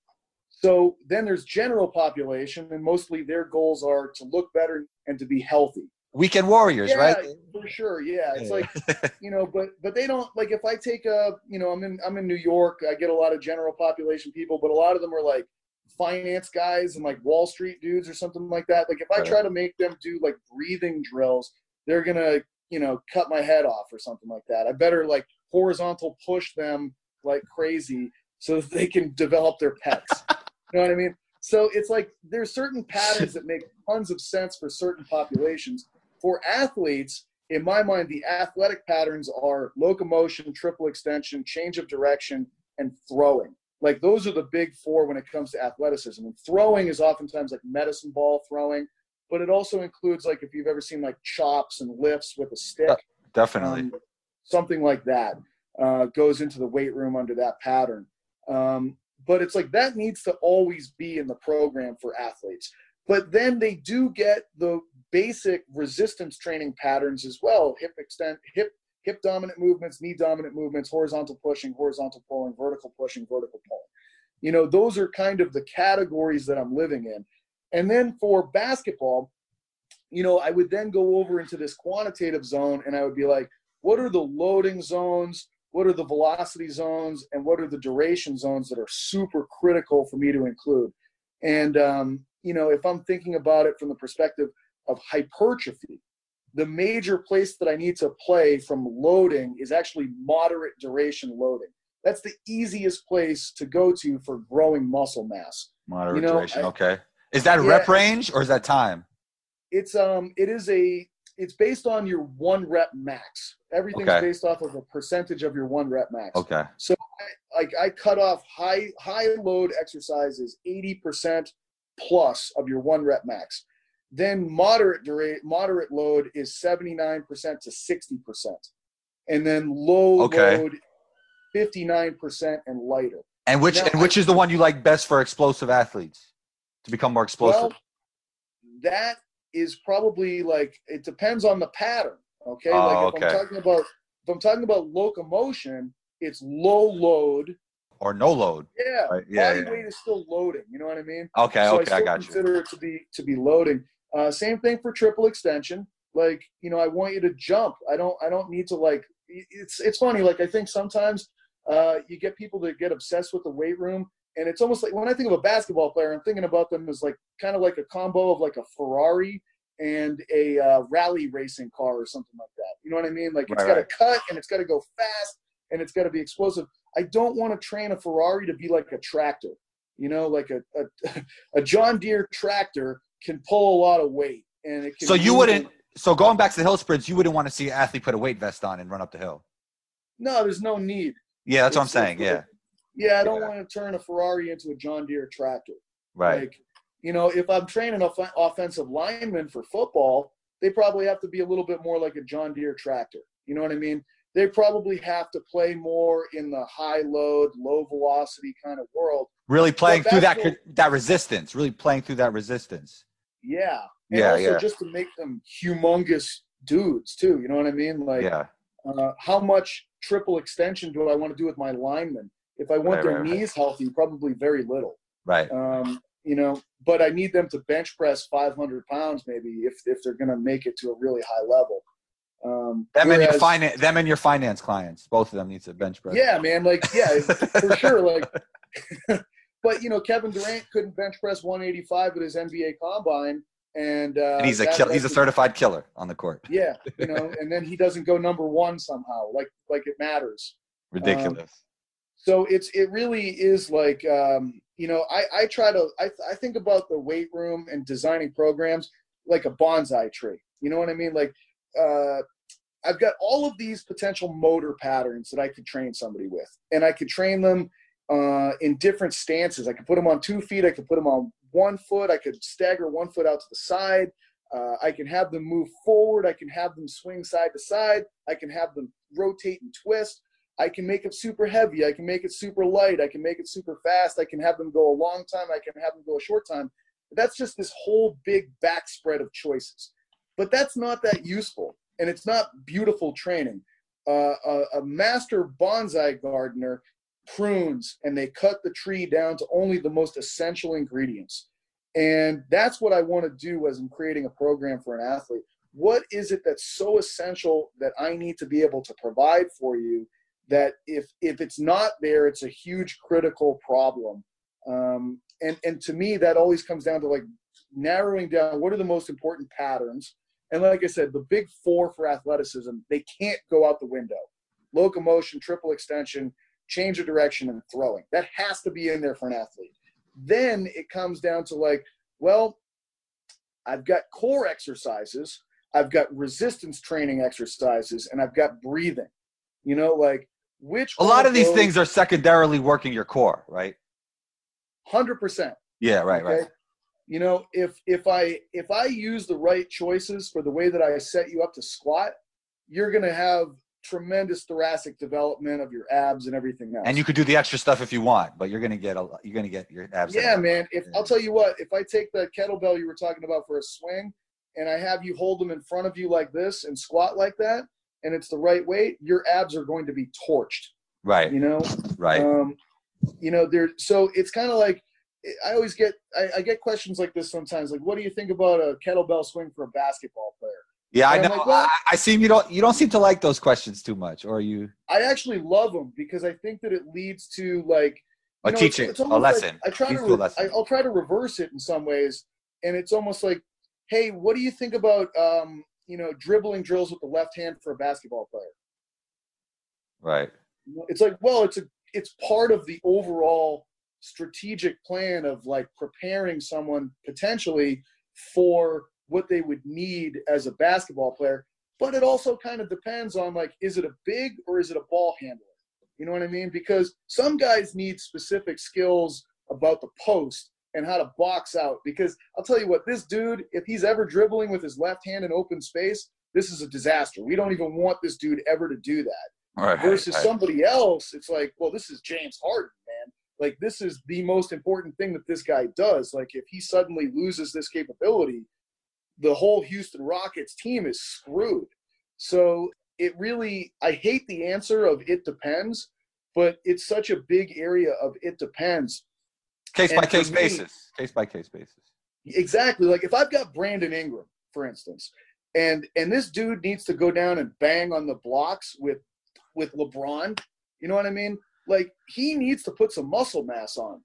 so then there's general population and mostly their goals are to look better and to be healthy. Weekend warriors, yeah, right? for sure. Yeah. It's like you know but but they don't like if i take a you know i'm in i'm in new york i get a lot of general population people but a lot of them are like finance guys and like wall street dudes or something like that like if i try to make them do like breathing drills they're gonna you know cut my head off or something like that. I better like horizontal push them like crazy so that they can develop their pets you know what i mean? So it's like there's certain patterns that make tons of sense for certain populations. For athletes in my mind, the athletic patterns are locomotion, triple extension, change of direction, and throwing. Like those are the big four when it comes to athleticism. And throwing is oftentimes like medicine ball throwing, but it also includes like if you've ever seen like chops and lifts with a stick, Definitely. um, something like that uh, goes into the weight room under that pattern. Um, but it's like that needs to always be in the program for athletes. But then they do get the basic resistance training patterns as well: hip extent, hip hip dominant movements, knee dominant movements, horizontal pushing, horizontal pulling, vertical pushing, vertical pulling. You know, those are kind of the categories that I'm living in. And then for basketball, you know, I would then go over into this quantitative zone and I would be like, what are the loading zones? What are the velocity zones? And what are the duration zones that are super critical for me to include? And, um, you know, if I'm thinking about it from the perspective of hypertrophy, the major place that I need to play from loading is actually moderate duration loading. That's the easiest place to go to for growing muscle mass. Moderate you know, duration. I- okay. Is that Yeah. rep range or is that time? it's um it is a it's based on your one rep max everything's Okay. based off of a percentage of your one rep max Okay. So, like i cut off high high load exercises 80% plus of your one rep max then moderate dura- moderate load is 79% to 60% and then low Okay. load 59% and lighter And which Now, and which is the one you like best for explosive athletes to become more explosive? Well, that is probably like it depends on the pattern. Okay, Oh, like if okay. I'm talking about if I'm talking about locomotion, it's low load. or no load? Yeah, Right, yeah, body yeah. weight is still loading. You know what I mean? Okay. so okay. I I, got you. consider it to be to be loading. Uh, same thing for triple extension. Like you know, I want you to jump. I don't. I don't need to like. It's it's funny. Like I think sometimes uh, you get people that get obsessed with the weight room, and it's almost like when I think of a basketball player, I'm thinking about them as like kind of like a combo of like a Ferrari and a uh, rally racing car or something like that. You know what I mean? Like it's Right, got to right. cut and it's got to go fast and it's got to be explosive. I don't want to train a Ferrari to be like a tractor. You know, like a a, a John Deere tractor can pull a lot of weight, and it can. So you wouldn't. So going back to the hill sprints, you wouldn't want to see an athlete put a weight vest on and run up the hill. No, there's no need. Yeah, that's what I'm It's- it's saying. Yeah, Yeah, I don't Yeah. want to turn a Ferrari into a John Deere tractor. right. Like, you know, if I'm training off- offensive linemen for football, they probably have to be a little bit more like a John Deere tractor. You know what I mean? They probably have to play more in the high load, low velocity kind of world. Really playing through that that resistance. Really playing through that resistance. Yeah. And Yeah, also yeah. just to make them humongous dudes too. You know what I mean? Like yeah, uh, how much triple extension do I want to do with my linemen? If I want Right, their right, right. knees healthy, probably very little. right. Um, you know, but I need them to bench press 500 pounds maybe if if they're going to make it to a really high level. Um, Them and your finance, them and your finance clients, both of them need to bench press. Yeah, man. Like, yeah, for sure. Like, but you know, Kevin Durant couldn't bench press 185 at his NBA combine, and, uh, and he's a kill, he's a certified killer on the court. Yeah, you know, and then he doesn't go number one somehow, like like it matters. Ridiculous. So it's it really is like um, you know I I try to I I think about the weight room and designing programs like a bonsai tree. You know what I mean? Like uh, I've got all of these potential motor patterns that I could train somebody with, and I could train them uh, in different stances. I could put them on two feet. I could put them on one foot. I could stagger one foot out to the side. Uh, I can have them move forward. I can have them swing side to side. I can have them rotate and twist. I can make it super heavy. I can make it super light. I can make it super fast. I can have them go a long time. I can have them go a short time. That's just this whole big backspread of choices. But that's not that useful, and it's not beautiful training. Uh, a, a master bonsai gardener prunes and they cut the tree down to only the most essential ingredients. And that's what I want to do as I'm creating a program for an athlete. What is it that's so essential that I need to be able to provide for you that if if it's not there, it's a huge critical problem. Um, and and to me, that always comes down to like narrowing down what are the most important patterns. And like I said, the big four for athleticism, they can't go out the window. Locomotion, triple extension, change of direction, and throwing. That has to be in there for an athlete. Then it comes down to like, well, I've got core exercises, I've got resistance training exercises, and I've got breathing. You know, like which a lot of these things are secondarily working your core, right? hundred percent. Yeah, right, right. You know, if if I if I use the right choices for the way that I set you up to squat, you're gonna have tremendous thoracic development of your abs and everything else. And you could do the extra stuff if you want, but you're gonna get a you're gonna get your abs. yeah, man. If I'll tell you what, if I take the kettlebell you were talking about for a swing, and I have you hold them in front of you like this and squat like that, and it's the right weight, your abs are going to be torched. Right, You know, right. um, you know, there. So it's kind of like I always get I, I get questions like this sometimes. Like, what do you think about a kettlebell swing for a basketball player? Yeah, I know. Like, well- I, I seem you don't you don't seem to like those questions too much, or you I actually love them because I think that it leads to like a know, teaching, it's- it's a almost like- lesson. I try Teach to re- lesson. I, I'll try to reverse it in some ways, and it's almost like, hey, what do you think about um, you know dribbling drills with the left hand for a basketball player? right. It's like, well, it's a it's part of the overall strategic plan of like preparing someone potentially for what they would need as a basketball player. But it also kind of depends on like, is it a big or is it a ball handler? You know what I mean? Because some guys need specific skills about the post and how to box out. Because I'll tell you what, this dude, if he's ever dribbling with his left hand in open space, this is a disaster. We don't even want this dude ever to do that Right. versus right. somebody else, it's like, well, this is James Harden, man. Like this is the most important thing that this guy does. Like if he suddenly loses this capability, the whole Houston Rockets team is screwed. So it really, I hate the answer of it depends, but it's such a big area of it depends. case by and for case me- basis. Case by case basis. Exactly. Like if I've got Brandon Ingram, for instance, and and this dude needs to go down and bang on the blocks with with LeBron, you know what I mean? Like he needs to put some muscle mass on.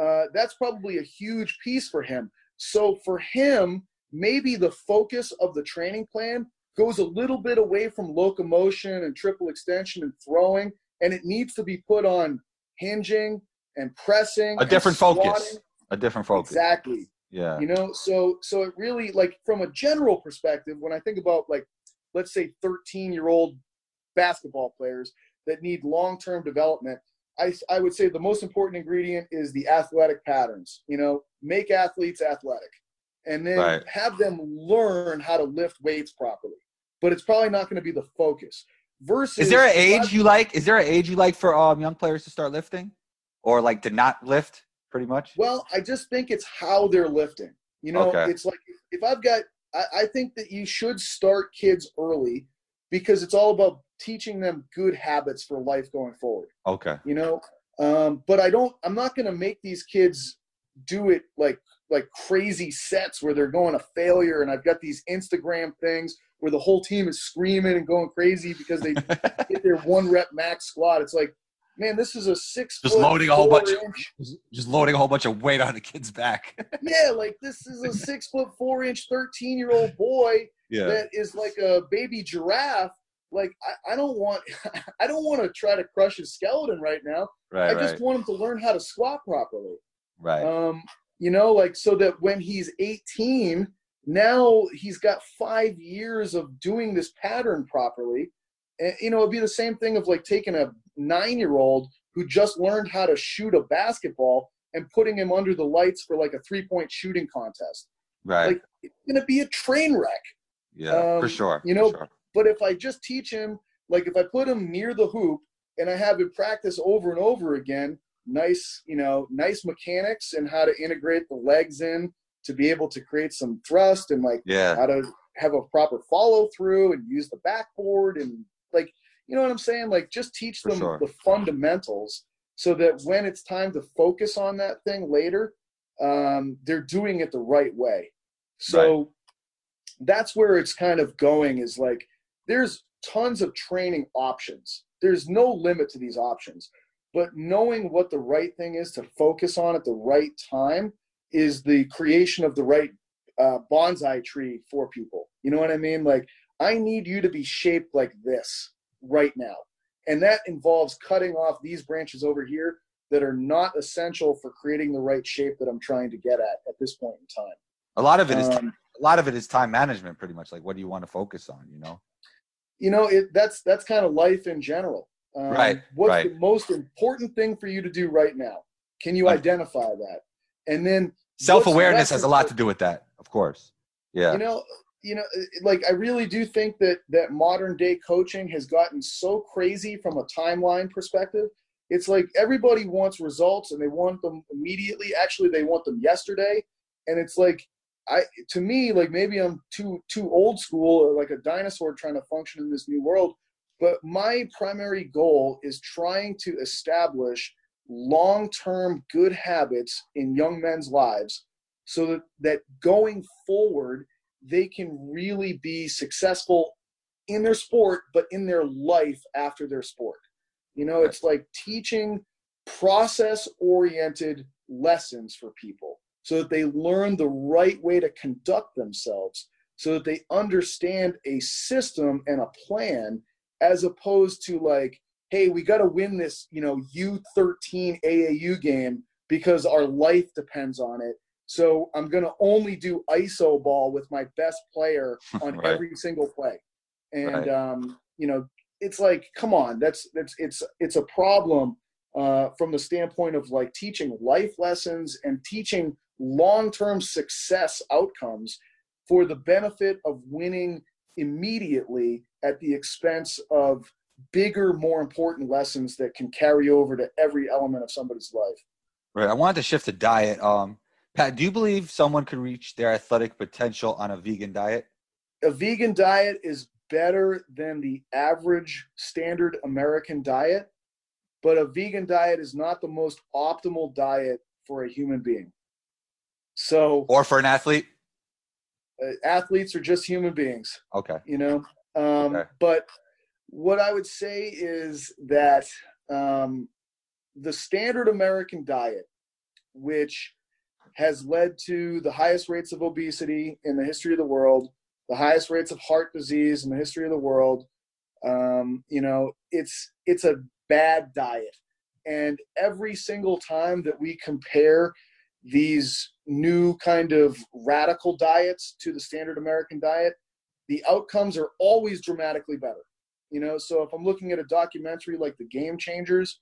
Uh, that's probably a huge piece for him. So for him, maybe the focus of the training plan goes a little bit away from locomotion and triple extension and throwing, and it needs to be put on hinging and pressing, A different focus. A different focus. Exactly. Yeah. You know, so so it really like from a general perspective, when I think about like let's say 13 year old basketball players that need long term development, I I would say the most important ingredient is the athletic patterns. You know, make athletes athletic, and then Right. have them learn how to lift weights properly. But it's probably not going to be the focus. Versus, Is there an age you like? Is there an age you like for um young players to start lifting, or like to not lift? Pretty much. Well, I just think it's how they're lifting. You know, Okay. it's like if I've got, I, I think that you should start kids early because it's all about teaching them good habits for life going forward. Okay. You know, um, but I don't. I'm not going to make these kids do it like like crazy sets where they're going to failure. And I've got these Instagram things where the whole team is screaming and going crazy because they get their one rep max squat. It's like, man, this is a six. Just foot, loading a whole bunch of- inch- Just- loading a whole bunch of weight on the kid's back. yeah, like this is a six foot four inch, thirteen year old boy yeah. that is like a baby giraffe. Like I, I don't want, I don't want to try to crush his skeleton right now. Right. I Right. just want him to learn how to squat properly. right. Um, you know, like so that when he's 18, now he's got five years of doing this pattern properly. And you know, it'd be the same thing of like taking a nine-year-old who just learned how to shoot a basketball and putting him under the lights for like a three-point shooting contest. right. like, It's gonna be a train wreck. yeah. for um, sure. you know, sure. But if I just teach him, like if I put him near the hoop and I have him practice over and over again, nice, you know, nice mechanics and how to integrate the legs in to be able to create some thrust and like Yeah. how to have a proper follow through and use the backboard and like, you know what I'm saying? Like just teach them sure. the fundamentals so that when it's time to focus on that thing later, um, they're doing it the right way. So that's where it's kind of going is like there's tons of training options. There's no limit to these options, but knowing what the right thing is to focus on at the right time is the creation of the right uh, bonsai tree for people. You know what I mean? Like, I need you to be shaped like this right now. And that involves cutting off these branches over here that are not essential for creating the right shape that I'm trying to get at at this point in time. A lot of it is Um, a lot of it is time management. Pretty much. Like, what do you want to focus on? You know. you know it that's that's kind of life in general um, Right, what's right. the most important thing for you to do right now can you identify that and then self awareness has a lot to do with that. Of course. Yeah. you know you know like i really do think that that modern day coaching has gotten so crazy from a timeline perspective it's like everybody wants results and they want them immediately actually they want them yesterday and it's like i to me like maybe i'm too too old school or like a dinosaur trying to function in this new world but my primary goal is trying to establish long-term good habits in young men's lives so that, that going forward they can really be successful in their sport but in their life after their sport. You know it's like teaching process oriented lessons for people so that they learn the right way to conduct themselves so that they understand a system and a plan as opposed to like hey we got to win this you know u13 aau game because our life depends on it so i'm going to only do iso ball with my best player on Right. every single play and Right. um, you know it's like come on that's that's it's it's a problem uh, from the standpoint of like teaching life lessons and teaching long-term success outcomes for the benefit of winning immediately at the expense of bigger more important lessons that can carry over to every element of somebody's life Right. I wanted to shift to diet. Um, Pat, do you believe someone could reach their athletic potential on a vegan diet? a vegan diet is better than the average standard American diet, but a vegan diet is not the most optimal diet for a human being. So Or for an athlete? Uh, athletes are just human beings, Okay. you know. Um, Okay. But what I would say is that um, the standard American diet, which has led to the highest rates of obesity in the history of the world, the highest rates of heart disease in the history of the world. Um, you know, it's it's a bad diet. And every single time that we compare these new kind of radical diets to the standard American diet, the outcomes are always dramatically better. You know, so if I'm looking at a documentary like The Game Changers,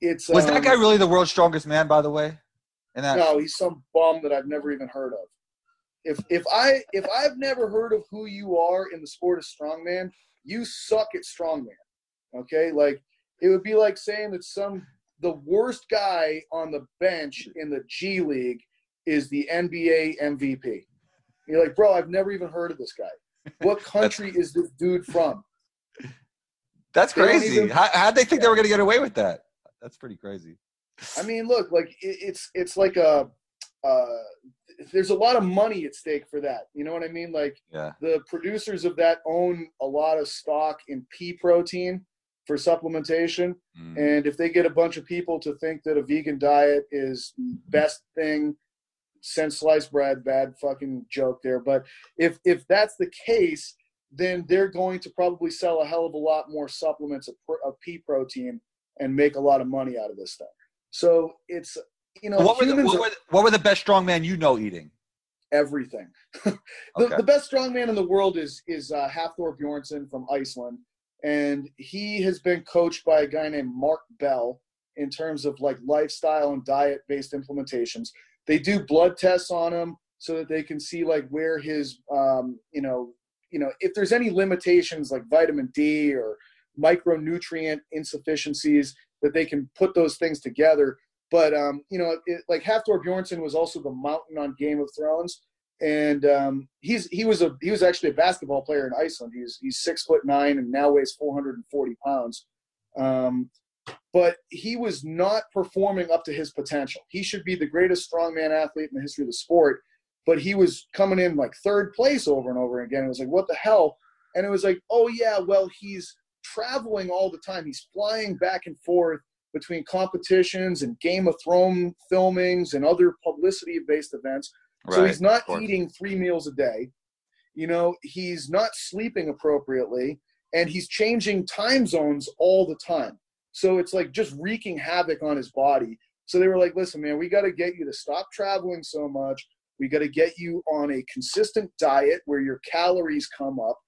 it's Was um, that guy really the world's strongest man? By the way, and that no, he's some bum that I've never even heard of. If if I if I've never heard of who you are in the sport of strongman, you suck at strongman. Okay, like it would be like saying that some the worst guy on the bench in the G League is the NBA MVP. You're like, bro, I've never even heard of this guy. What country is this dude from? that's they crazy. even- How how'd they think they were going to get away with that? That's pretty crazy. I mean, look, like it, it's it's like a uh, there's a lot of money at stake for that. You know what I mean? Like Yeah. the producers of that own a lot of stock in pea protein for supplementation. Mm. And if they get a bunch of people to think that a vegan diet is the best thing since sliced bread, bad fucking joke there. But if if that's the case, then they're going to probably sell a hell of a lot more supplements of, of pea protein and make a lot of money out of this thing. So it's you know what, were the, what, were the, what were the best strongman you know eating? everything. the, Okay. the best strongman in the world is is uh, Hafthor Bjornsson from Iceland, and he has been coached by a guy named Mark Bell in terms of like lifestyle and diet based implementations. They do blood tests on him so that they can see like where his um, you know you know if there's any limitations like vitamin D or micronutrient insufficiencies that they can put those things together. But um, you know, it, like Hafthor Bjornsson was also the mountain on Game of Thrones, and um, he's he was a he was actually a basketball player in Iceland. He's he's six foot nine and now weighs 440 pounds. Um, but he was not performing up to his potential. He should be the greatest strongman athlete in the history of the sport, but he was coming in like third place over and over again. It was like, what the hell? And it was like, oh yeah, well he's traveling all the time. He's flying back and forth between competitions and Game of Thrones filmings and other publicity-based events. Right, So he's not eating three meals a day. You know, he's not sleeping appropriately, and he's changing time zones all the time. So it's like just wreaking havoc on his body. So they were like, listen, man, we got to get you to stop traveling so much. We got to get you on a consistent diet where your calories come up.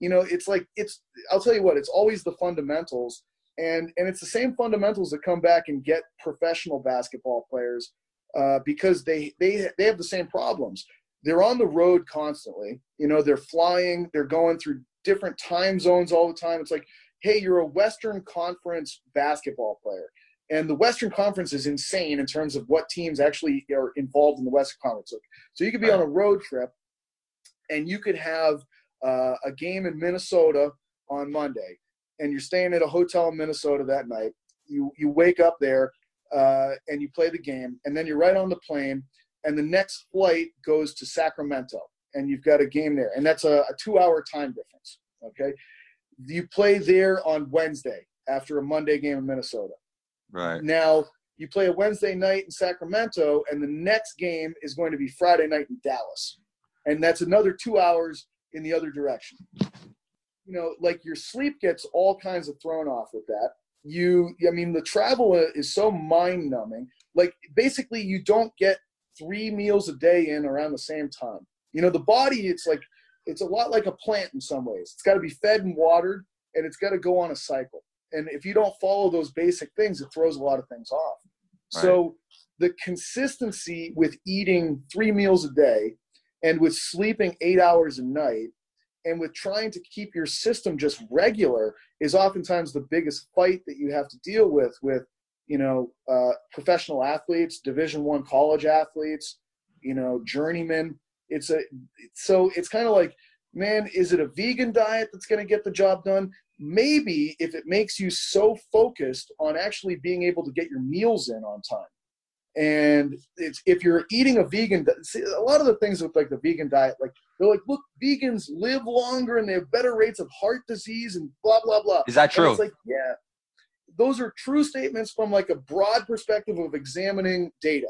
You know, it's like, it's, I'll tell you what, it's always the fundamentals. And, and it's the same fundamentals that come back and get professional basketball players uh, because they, they, they have the same problems. They're on the road constantly. You know, they're flying, they're going through different time zones all the time. It's like, hey, you're a Western Conference basketball player. And the Western Conference is insane in terms of what teams actually are involved in the Western Conference. So, so you could be on a road trip and you could have uh, a game in Minnesota on Monday, and you're staying at a hotel in Minnesota that night. You, you wake up there uh, and you play the game, and then you're right on the plane, and the next flight goes to Sacramento, and you've got a game there. And that's a, a two hour time difference. Okay you play there on Wednesday after a Monday game in Minnesota. Right. Now you play a Wednesday night in Sacramento, and the next game is going to be Friday night in Dallas, and that's another two hours in the other direction. You know, like your sleep gets all kinds of thrown off with that. You, I mean, the travel is so mind numbing. Like basically, you don't get three meals a day in around the same time. You know, the body, it's like it's a lot like a plant in some ways. It's got to be fed and watered, and it's got to go on a cycle. And if you don't follow those basic things, it throws a lot of things off. So the consistency with eating three meals a day, and with sleeping eight hours a night, and with trying to keep your system just regular is oftentimes the biggest fight that you have to deal with with you know uh, professional athletes, Division One college athletes, you know journeymen it's a so it's kind of like man is it a vegan diet that's going to get the job done? Maybe if it makes you so focused on actually being able to get your meals in on time. And it's if you're eating a vegan see, a lot of the things with like the vegan diet like they're like look vegans live longer and they have better rates of heart disease and blah blah blah. Is that And true? it's like yeah. Those are true statements from like a broad perspective of examining data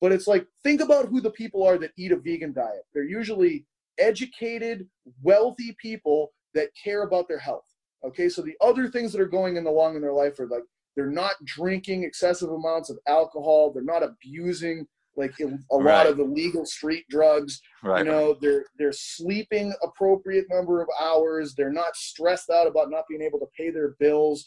but it's like think about who the people are that eat a vegan diet they're usually educated wealthy people that care about their health okay so the other things that are going in along in their life are like They're not drinking excessive amounts of alcohol. They're not abusing like a lot Right. of illegal street drugs. Right. You know, they're they're sleeping appropriate number of hours. They're not stressed out about not being able to pay their bills.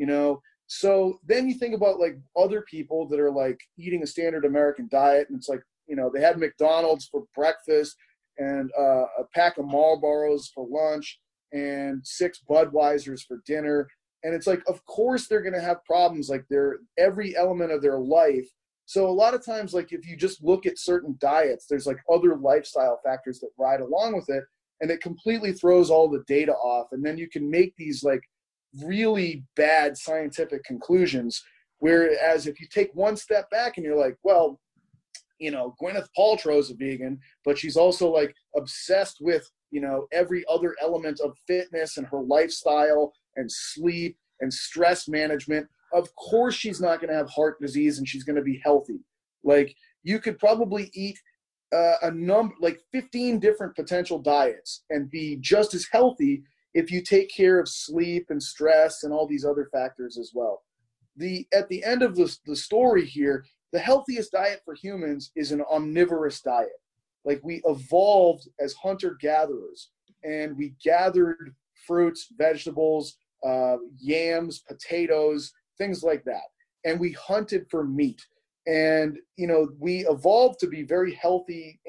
You know, so then you think about like other people that are like eating a standard American diet, and it's like you know they had McDonald's for breakfast and uh, a pack of Marlboros for lunch and six Budweisers for dinner, and it's like of course they're going to have problems like they're every element of their life. So a lot of times, like if you just look at certain diets, there's like other lifestyle factors that ride along with it, and it completely throws all the data off, and then you can make these like really bad scientific conclusions. Whereas if you take one step back and you're like, well, you know, Gwyneth Paltrow's a vegan, but she's also like obsessed with, you know, every other element of fitness and her lifestyle and sleep and stress management. Of course, she's not going to have heart disease and she's going to be healthy. Like, you could probably eat uh, a number, like 15 different potential diets and be just as healthy if you take care of sleep and stress and all these other factors as well. The at the end of the, the story here, the healthiest diet for humans is an omnivorous diet. Like we evolved as hunter gatherers and we gathered fruits, vegetables, uh, yams, potatoes, things like that. And we hunted for meat. And, you know, we evolved to be very healthy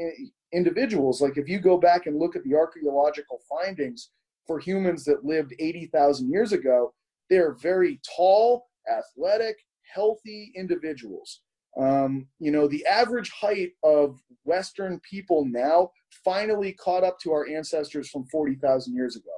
individuals. Like if you go back and look at the archaeological findings for humans that lived 80,000 years ago, they're very tall, athletic, healthy individuals. Um, you know, the average height of Western people now finally caught up to our ancestors from 40,000 years ago.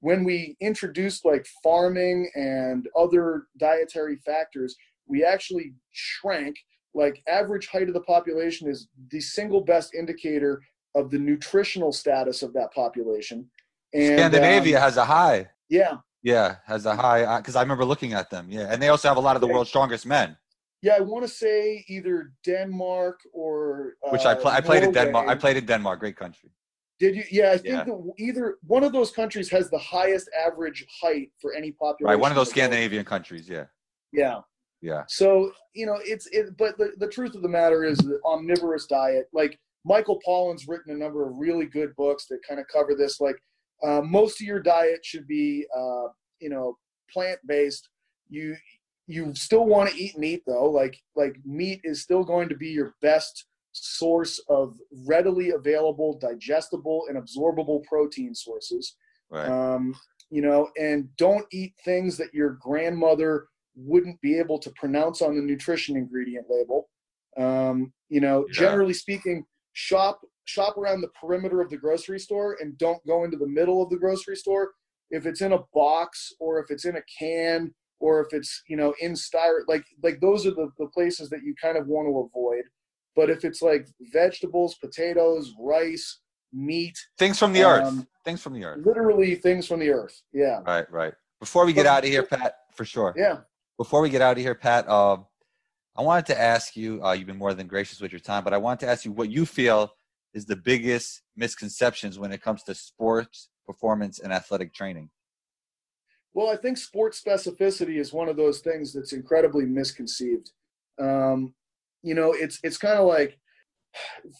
When we introduced like farming and other dietary factors, we actually shrank. Like, average height of the population is the single best indicator of the nutritional status of that population. And, Scandinavia um, has a high. yeah, Yeah, has a high because I remember looking at them. Yeah, and they also have a lot of the world's strongest men. yeah. I want to say either Denmark or uh, Which I play. I played in Denmark. I played in Denmark. Great country. Did you? Yeah, I think Yeah. that either one of those countries has the highest average height for any population. Right, one of those the. Scandinavian countries. Yeah, Yeah. yeah. So you know, it's it. But the, the truth of the matter is, the omnivorous diet. Like Michael Pollan's written a number of really good books that kind of cover this. Like uh, most of your diet should be, uh, you know, plant based. You you still want to eat meat though. Like like meat is still going to be your best source of readily available, digestible, and absorbable protein sources Right. um, you know, and don't eat things that your grandmother wouldn't be able to pronounce on the nutrition ingredient label. Um, you know, Yeah. generally speaking, shop shop around the perimeter of the grocery store and don't go into the middle of the grocery store. If it's in a box or if it's in a can or if it's you know in styro, like like those are the, the places that you kind of want to avoid. But if it's like vegetables, potatoes, rice, meat, Things from the earth. um, Things from the earth. literally things from the earth. Yeah. Right, right. Before we get But- out of here, Pat, for sure. Yeah. Before we get out of here, Pat, um, I wanted to ask you. Uh, you've been more than gracious with your time, but I wanted to ask you what you feel is the biggest misconceptions when it comes to sports performance and athletic training. Well, I think sports specificity is one of those things that's incredibly misconceived. Um, you know, it's it's kind of like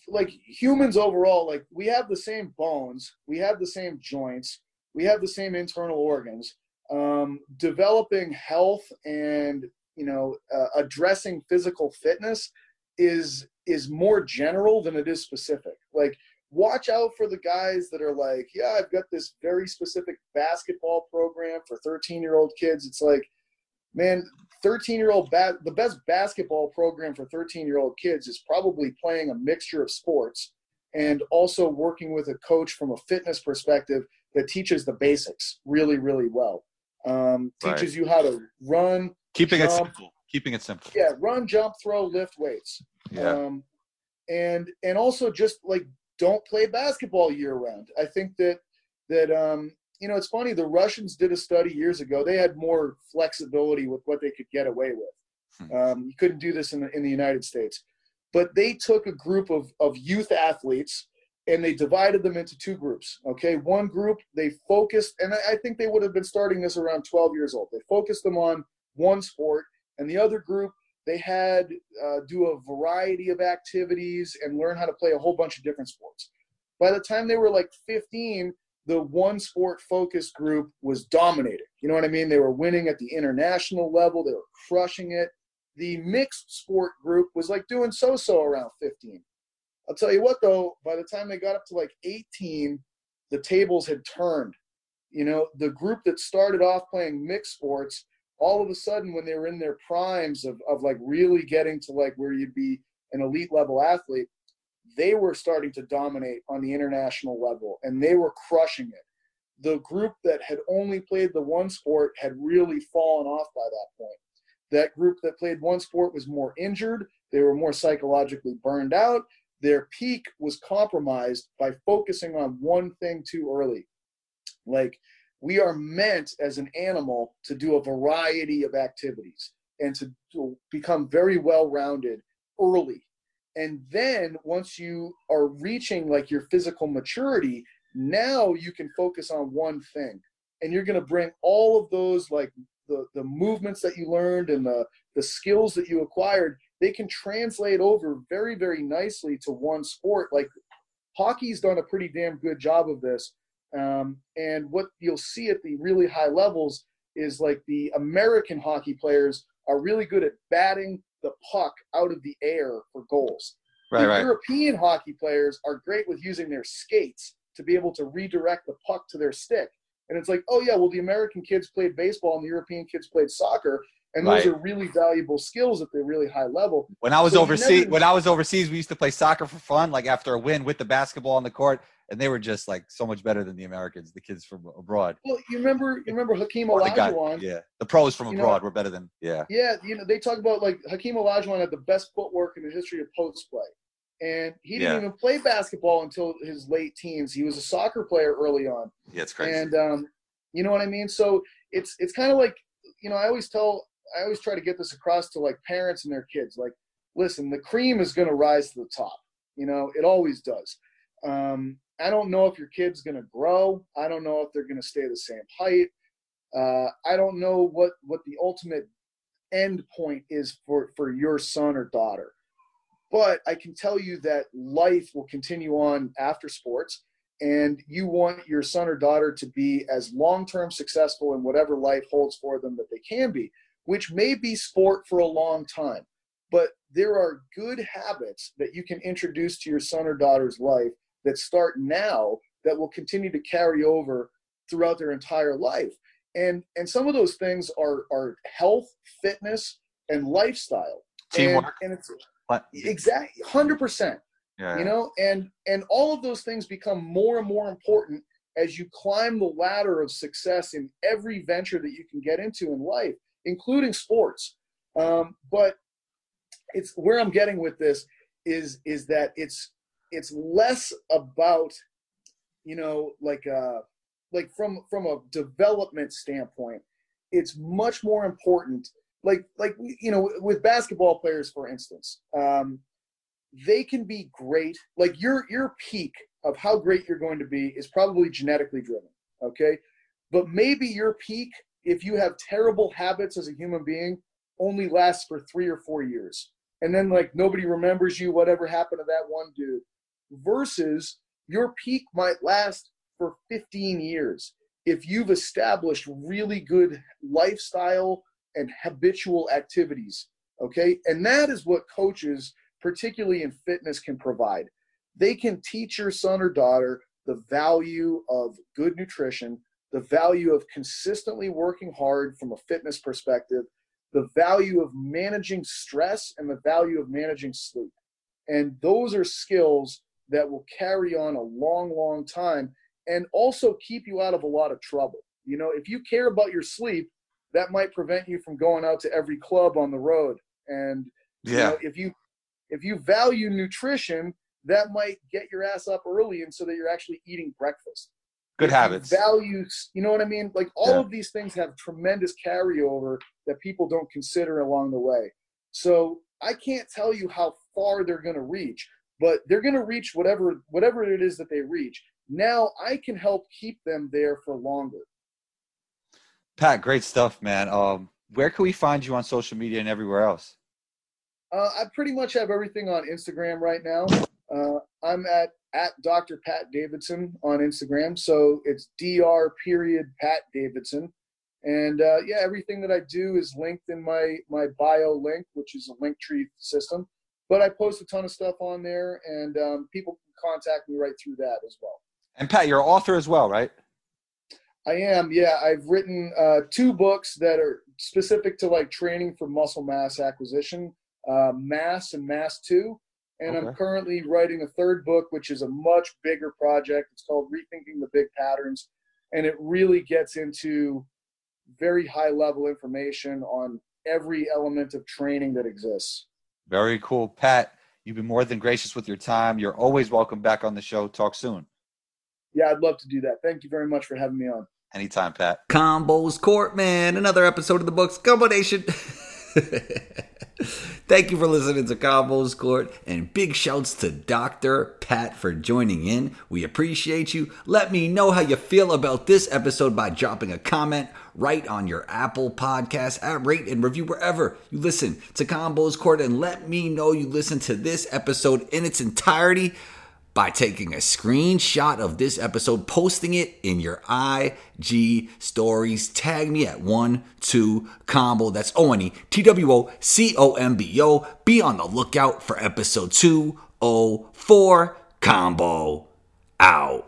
like humans overall. Like we have the same bones, we have the same joints, we have the same internal organs. Um, developing health and you know uh, addressing physical fitness is is more general than it is specific. Like watch out for the guys that are like, yeah, I've got this very specific basketball program for 13 year old kids. It's like, man, 13 year old, ba- the best basketball program for 13 year old kids is probably playing a mixture of sports and also working with a coach from a fitness perspective that teaches the basics really, really well. Um, Right. teaches you how to run, Keeping it simple. Keeping it simple. yeah, run, jump, throw, lift weights Yeah. um, and and also just like don't play basketball year round. I think that that um, you know it's funny. The Russians did a study years ago. They had more flexibility with what they could get away with. Hmm. Um, you couldn't do this in the, in the United States, but they took a group of of youth athletes and they divided them into two groups. Okay, one group they focused, and I, I think they would have been starting this around 12 years old. They focused them on one sport and the other group they had uh, do a variety of activities and learn how to play a whole bunch of different sports. By the time they were like 15, the one sport focus group was dominating. You know what I mean? They were winning at the international level, they were crushing it. The mixed sport group was like doing so so around 15. I'll tell you what though, by the time they got up to like 18, the tables had turned. You know, the group that started off playing mixed sports, all of a sudden when they were in their primes of, of like really getting to like where you'd be an elite level athlete, they were starting to dominate on the international level and they were crushing it. The group that had only played the one sport had really fallen off by that point. That group that played one sport was more injured, they were more psychologically burned out. Their peak was compromised by focusing on one thing too early. Like, we are meant as an animal to do a variety of activities and to, become very well rounded early. And then once you are reaching like your physical maturity now you can focus on one thing. And you're going to bring all of those like the, the movements that you learned and the, the skills that you acquired they can translate over very very nicely to one sport. Like hockey's done a pretty damn good job of this um, and what you'll see at the really high levels is like the american hockey players are really good at batting the puck out of the air for goals. Right, the right. European hockey players are great with using their skates to be able to redirect the puck to their stick. And it's like, oh yeah, well the American kids played baseball and the European kids played soccer, and those Right. are really valuable skills at the really high level. When I was So overseas, never- when I was overseas, we used to play soccer for fun, like after a win with the basketball on the court, and they were just like so much better than the Americans, the kids from abroad. Well, you remember you remember Hakeem Or the guy- Olajuwon? yeah, the pros from You know- abroad were better than yeah. Yeah, you know, they talk about like Hakeem Olajuwon had the best footwork in the history of post play. And he didn't Yeah. even play basketball until his late teens. He was a soccer player early on. Yeah, it's crazy. And um, you know what I mean? So it's it's kind of like, you know, I always tell I always try to get this across to like parents and their kids. Like, listen, the cream is gonna rise to the top. You know, it always does. Um, I don't know if your kid's gonna grow. I don't know if they're gonna stay the same height. Uh, I don't know what what the ultimate end point is for for your son or daughter. But I can tell you that life will continue on after sports, and you want your son or daughter to be as long term successful in whatever life holds for them that they can be, which may be sport for a long time. But there are good habits that you can introduce to your son or daughter's life that start now that will continue to carry over throughout their entire life. And and some of those things are are health, fitness, and lifestyle. Teamwork. And, and it's But- exactly hundred percent yeah. you know and and all of those things become more and more important as you climb the ladder of success in every venture that you can get into in life including sports um, but it's where i'm getting with this is is that it's it's less about you know like uh like from from a development standpoint it's much more important like like you know with basketball players for instance um they can be great. Like your your peak of how great you're going to be is probably genetically driven. Okay, but maybe your peak, if you have terrible habits as a human being, only lasts for three or four years, and then like nobody remembers you. Whatever happened to that one dude? Versus your peak might last for 15 years if you've established really good lifestyle and habitual activities. Okay, and that is what coaches particularly in fitness, can provide. They can teach your son or daughter the value of good nutrition, the value of consistently working hard from a fitness perspective, the value of managing stress, and the value of managing sleep. And those are skills that will carry on a long, long time and also keep you out of a lot of trouble. You know, if you care about your sleep, that might prevent you from going out to every club on the road. And you yeah. know, if you if you value nutrition, that might get your ass up early and so that you're actually eating breakfast. Good If you habits. Value, you know what I mean? Like all Yeah. of these things have tremendous carryover that people don't consider along the way. So I can't tell you how far they're going to reach, but they're going to reach whatever whatever it is that they reach. Now I can help keep them there for longer. Pat, great stuff, man. Um, where can we find you on social media and everywhere else? Uh, I pretty much have everything on Instagram right now. Uh, I'm at at Dr. Pat Davidson on Instagram, so it's Dr. Period Pat Davidson, and uh, yeah, everything that I do is linked in my my bio link, which is a Linktree system. But I post a ton of stuff on there, and um, people can contact me right through that as well. And Pat, you're an author as well, right? I am, yeah. I've written uh, two books that are specific to like training for muscle mass acquisition, uh, Mass and Mass Two, and I'm currently writing a third book, which is a much bigger project. It's called Rethinking the Big Patterns, and it really gets into very high level information on every element of training that exists. Very cool. Pat, you've been more than gracious with your time. You're always welcome back on the show. Talk soon. Yeah, I'd love to do that. Thank you very much for having me on. Anytime, Pat. Combos Court, man. Another episode of the books. Combo Nation. Thank you for listening to Combos Court, and big shouts to Dr. Pat for joining in. We appreciate you. Let me know how you feel about this episode by dropping a comment right on your Apple podcast at rate and review wherever you listen to Combos Court, and let me know you listen to this episode in its entirety by taking a screenshot of this episode, posting it in your IG stories. Tag me at one two combo. That's O N E T W O C O M B O. Be on the lookout for episode two oh four combo out.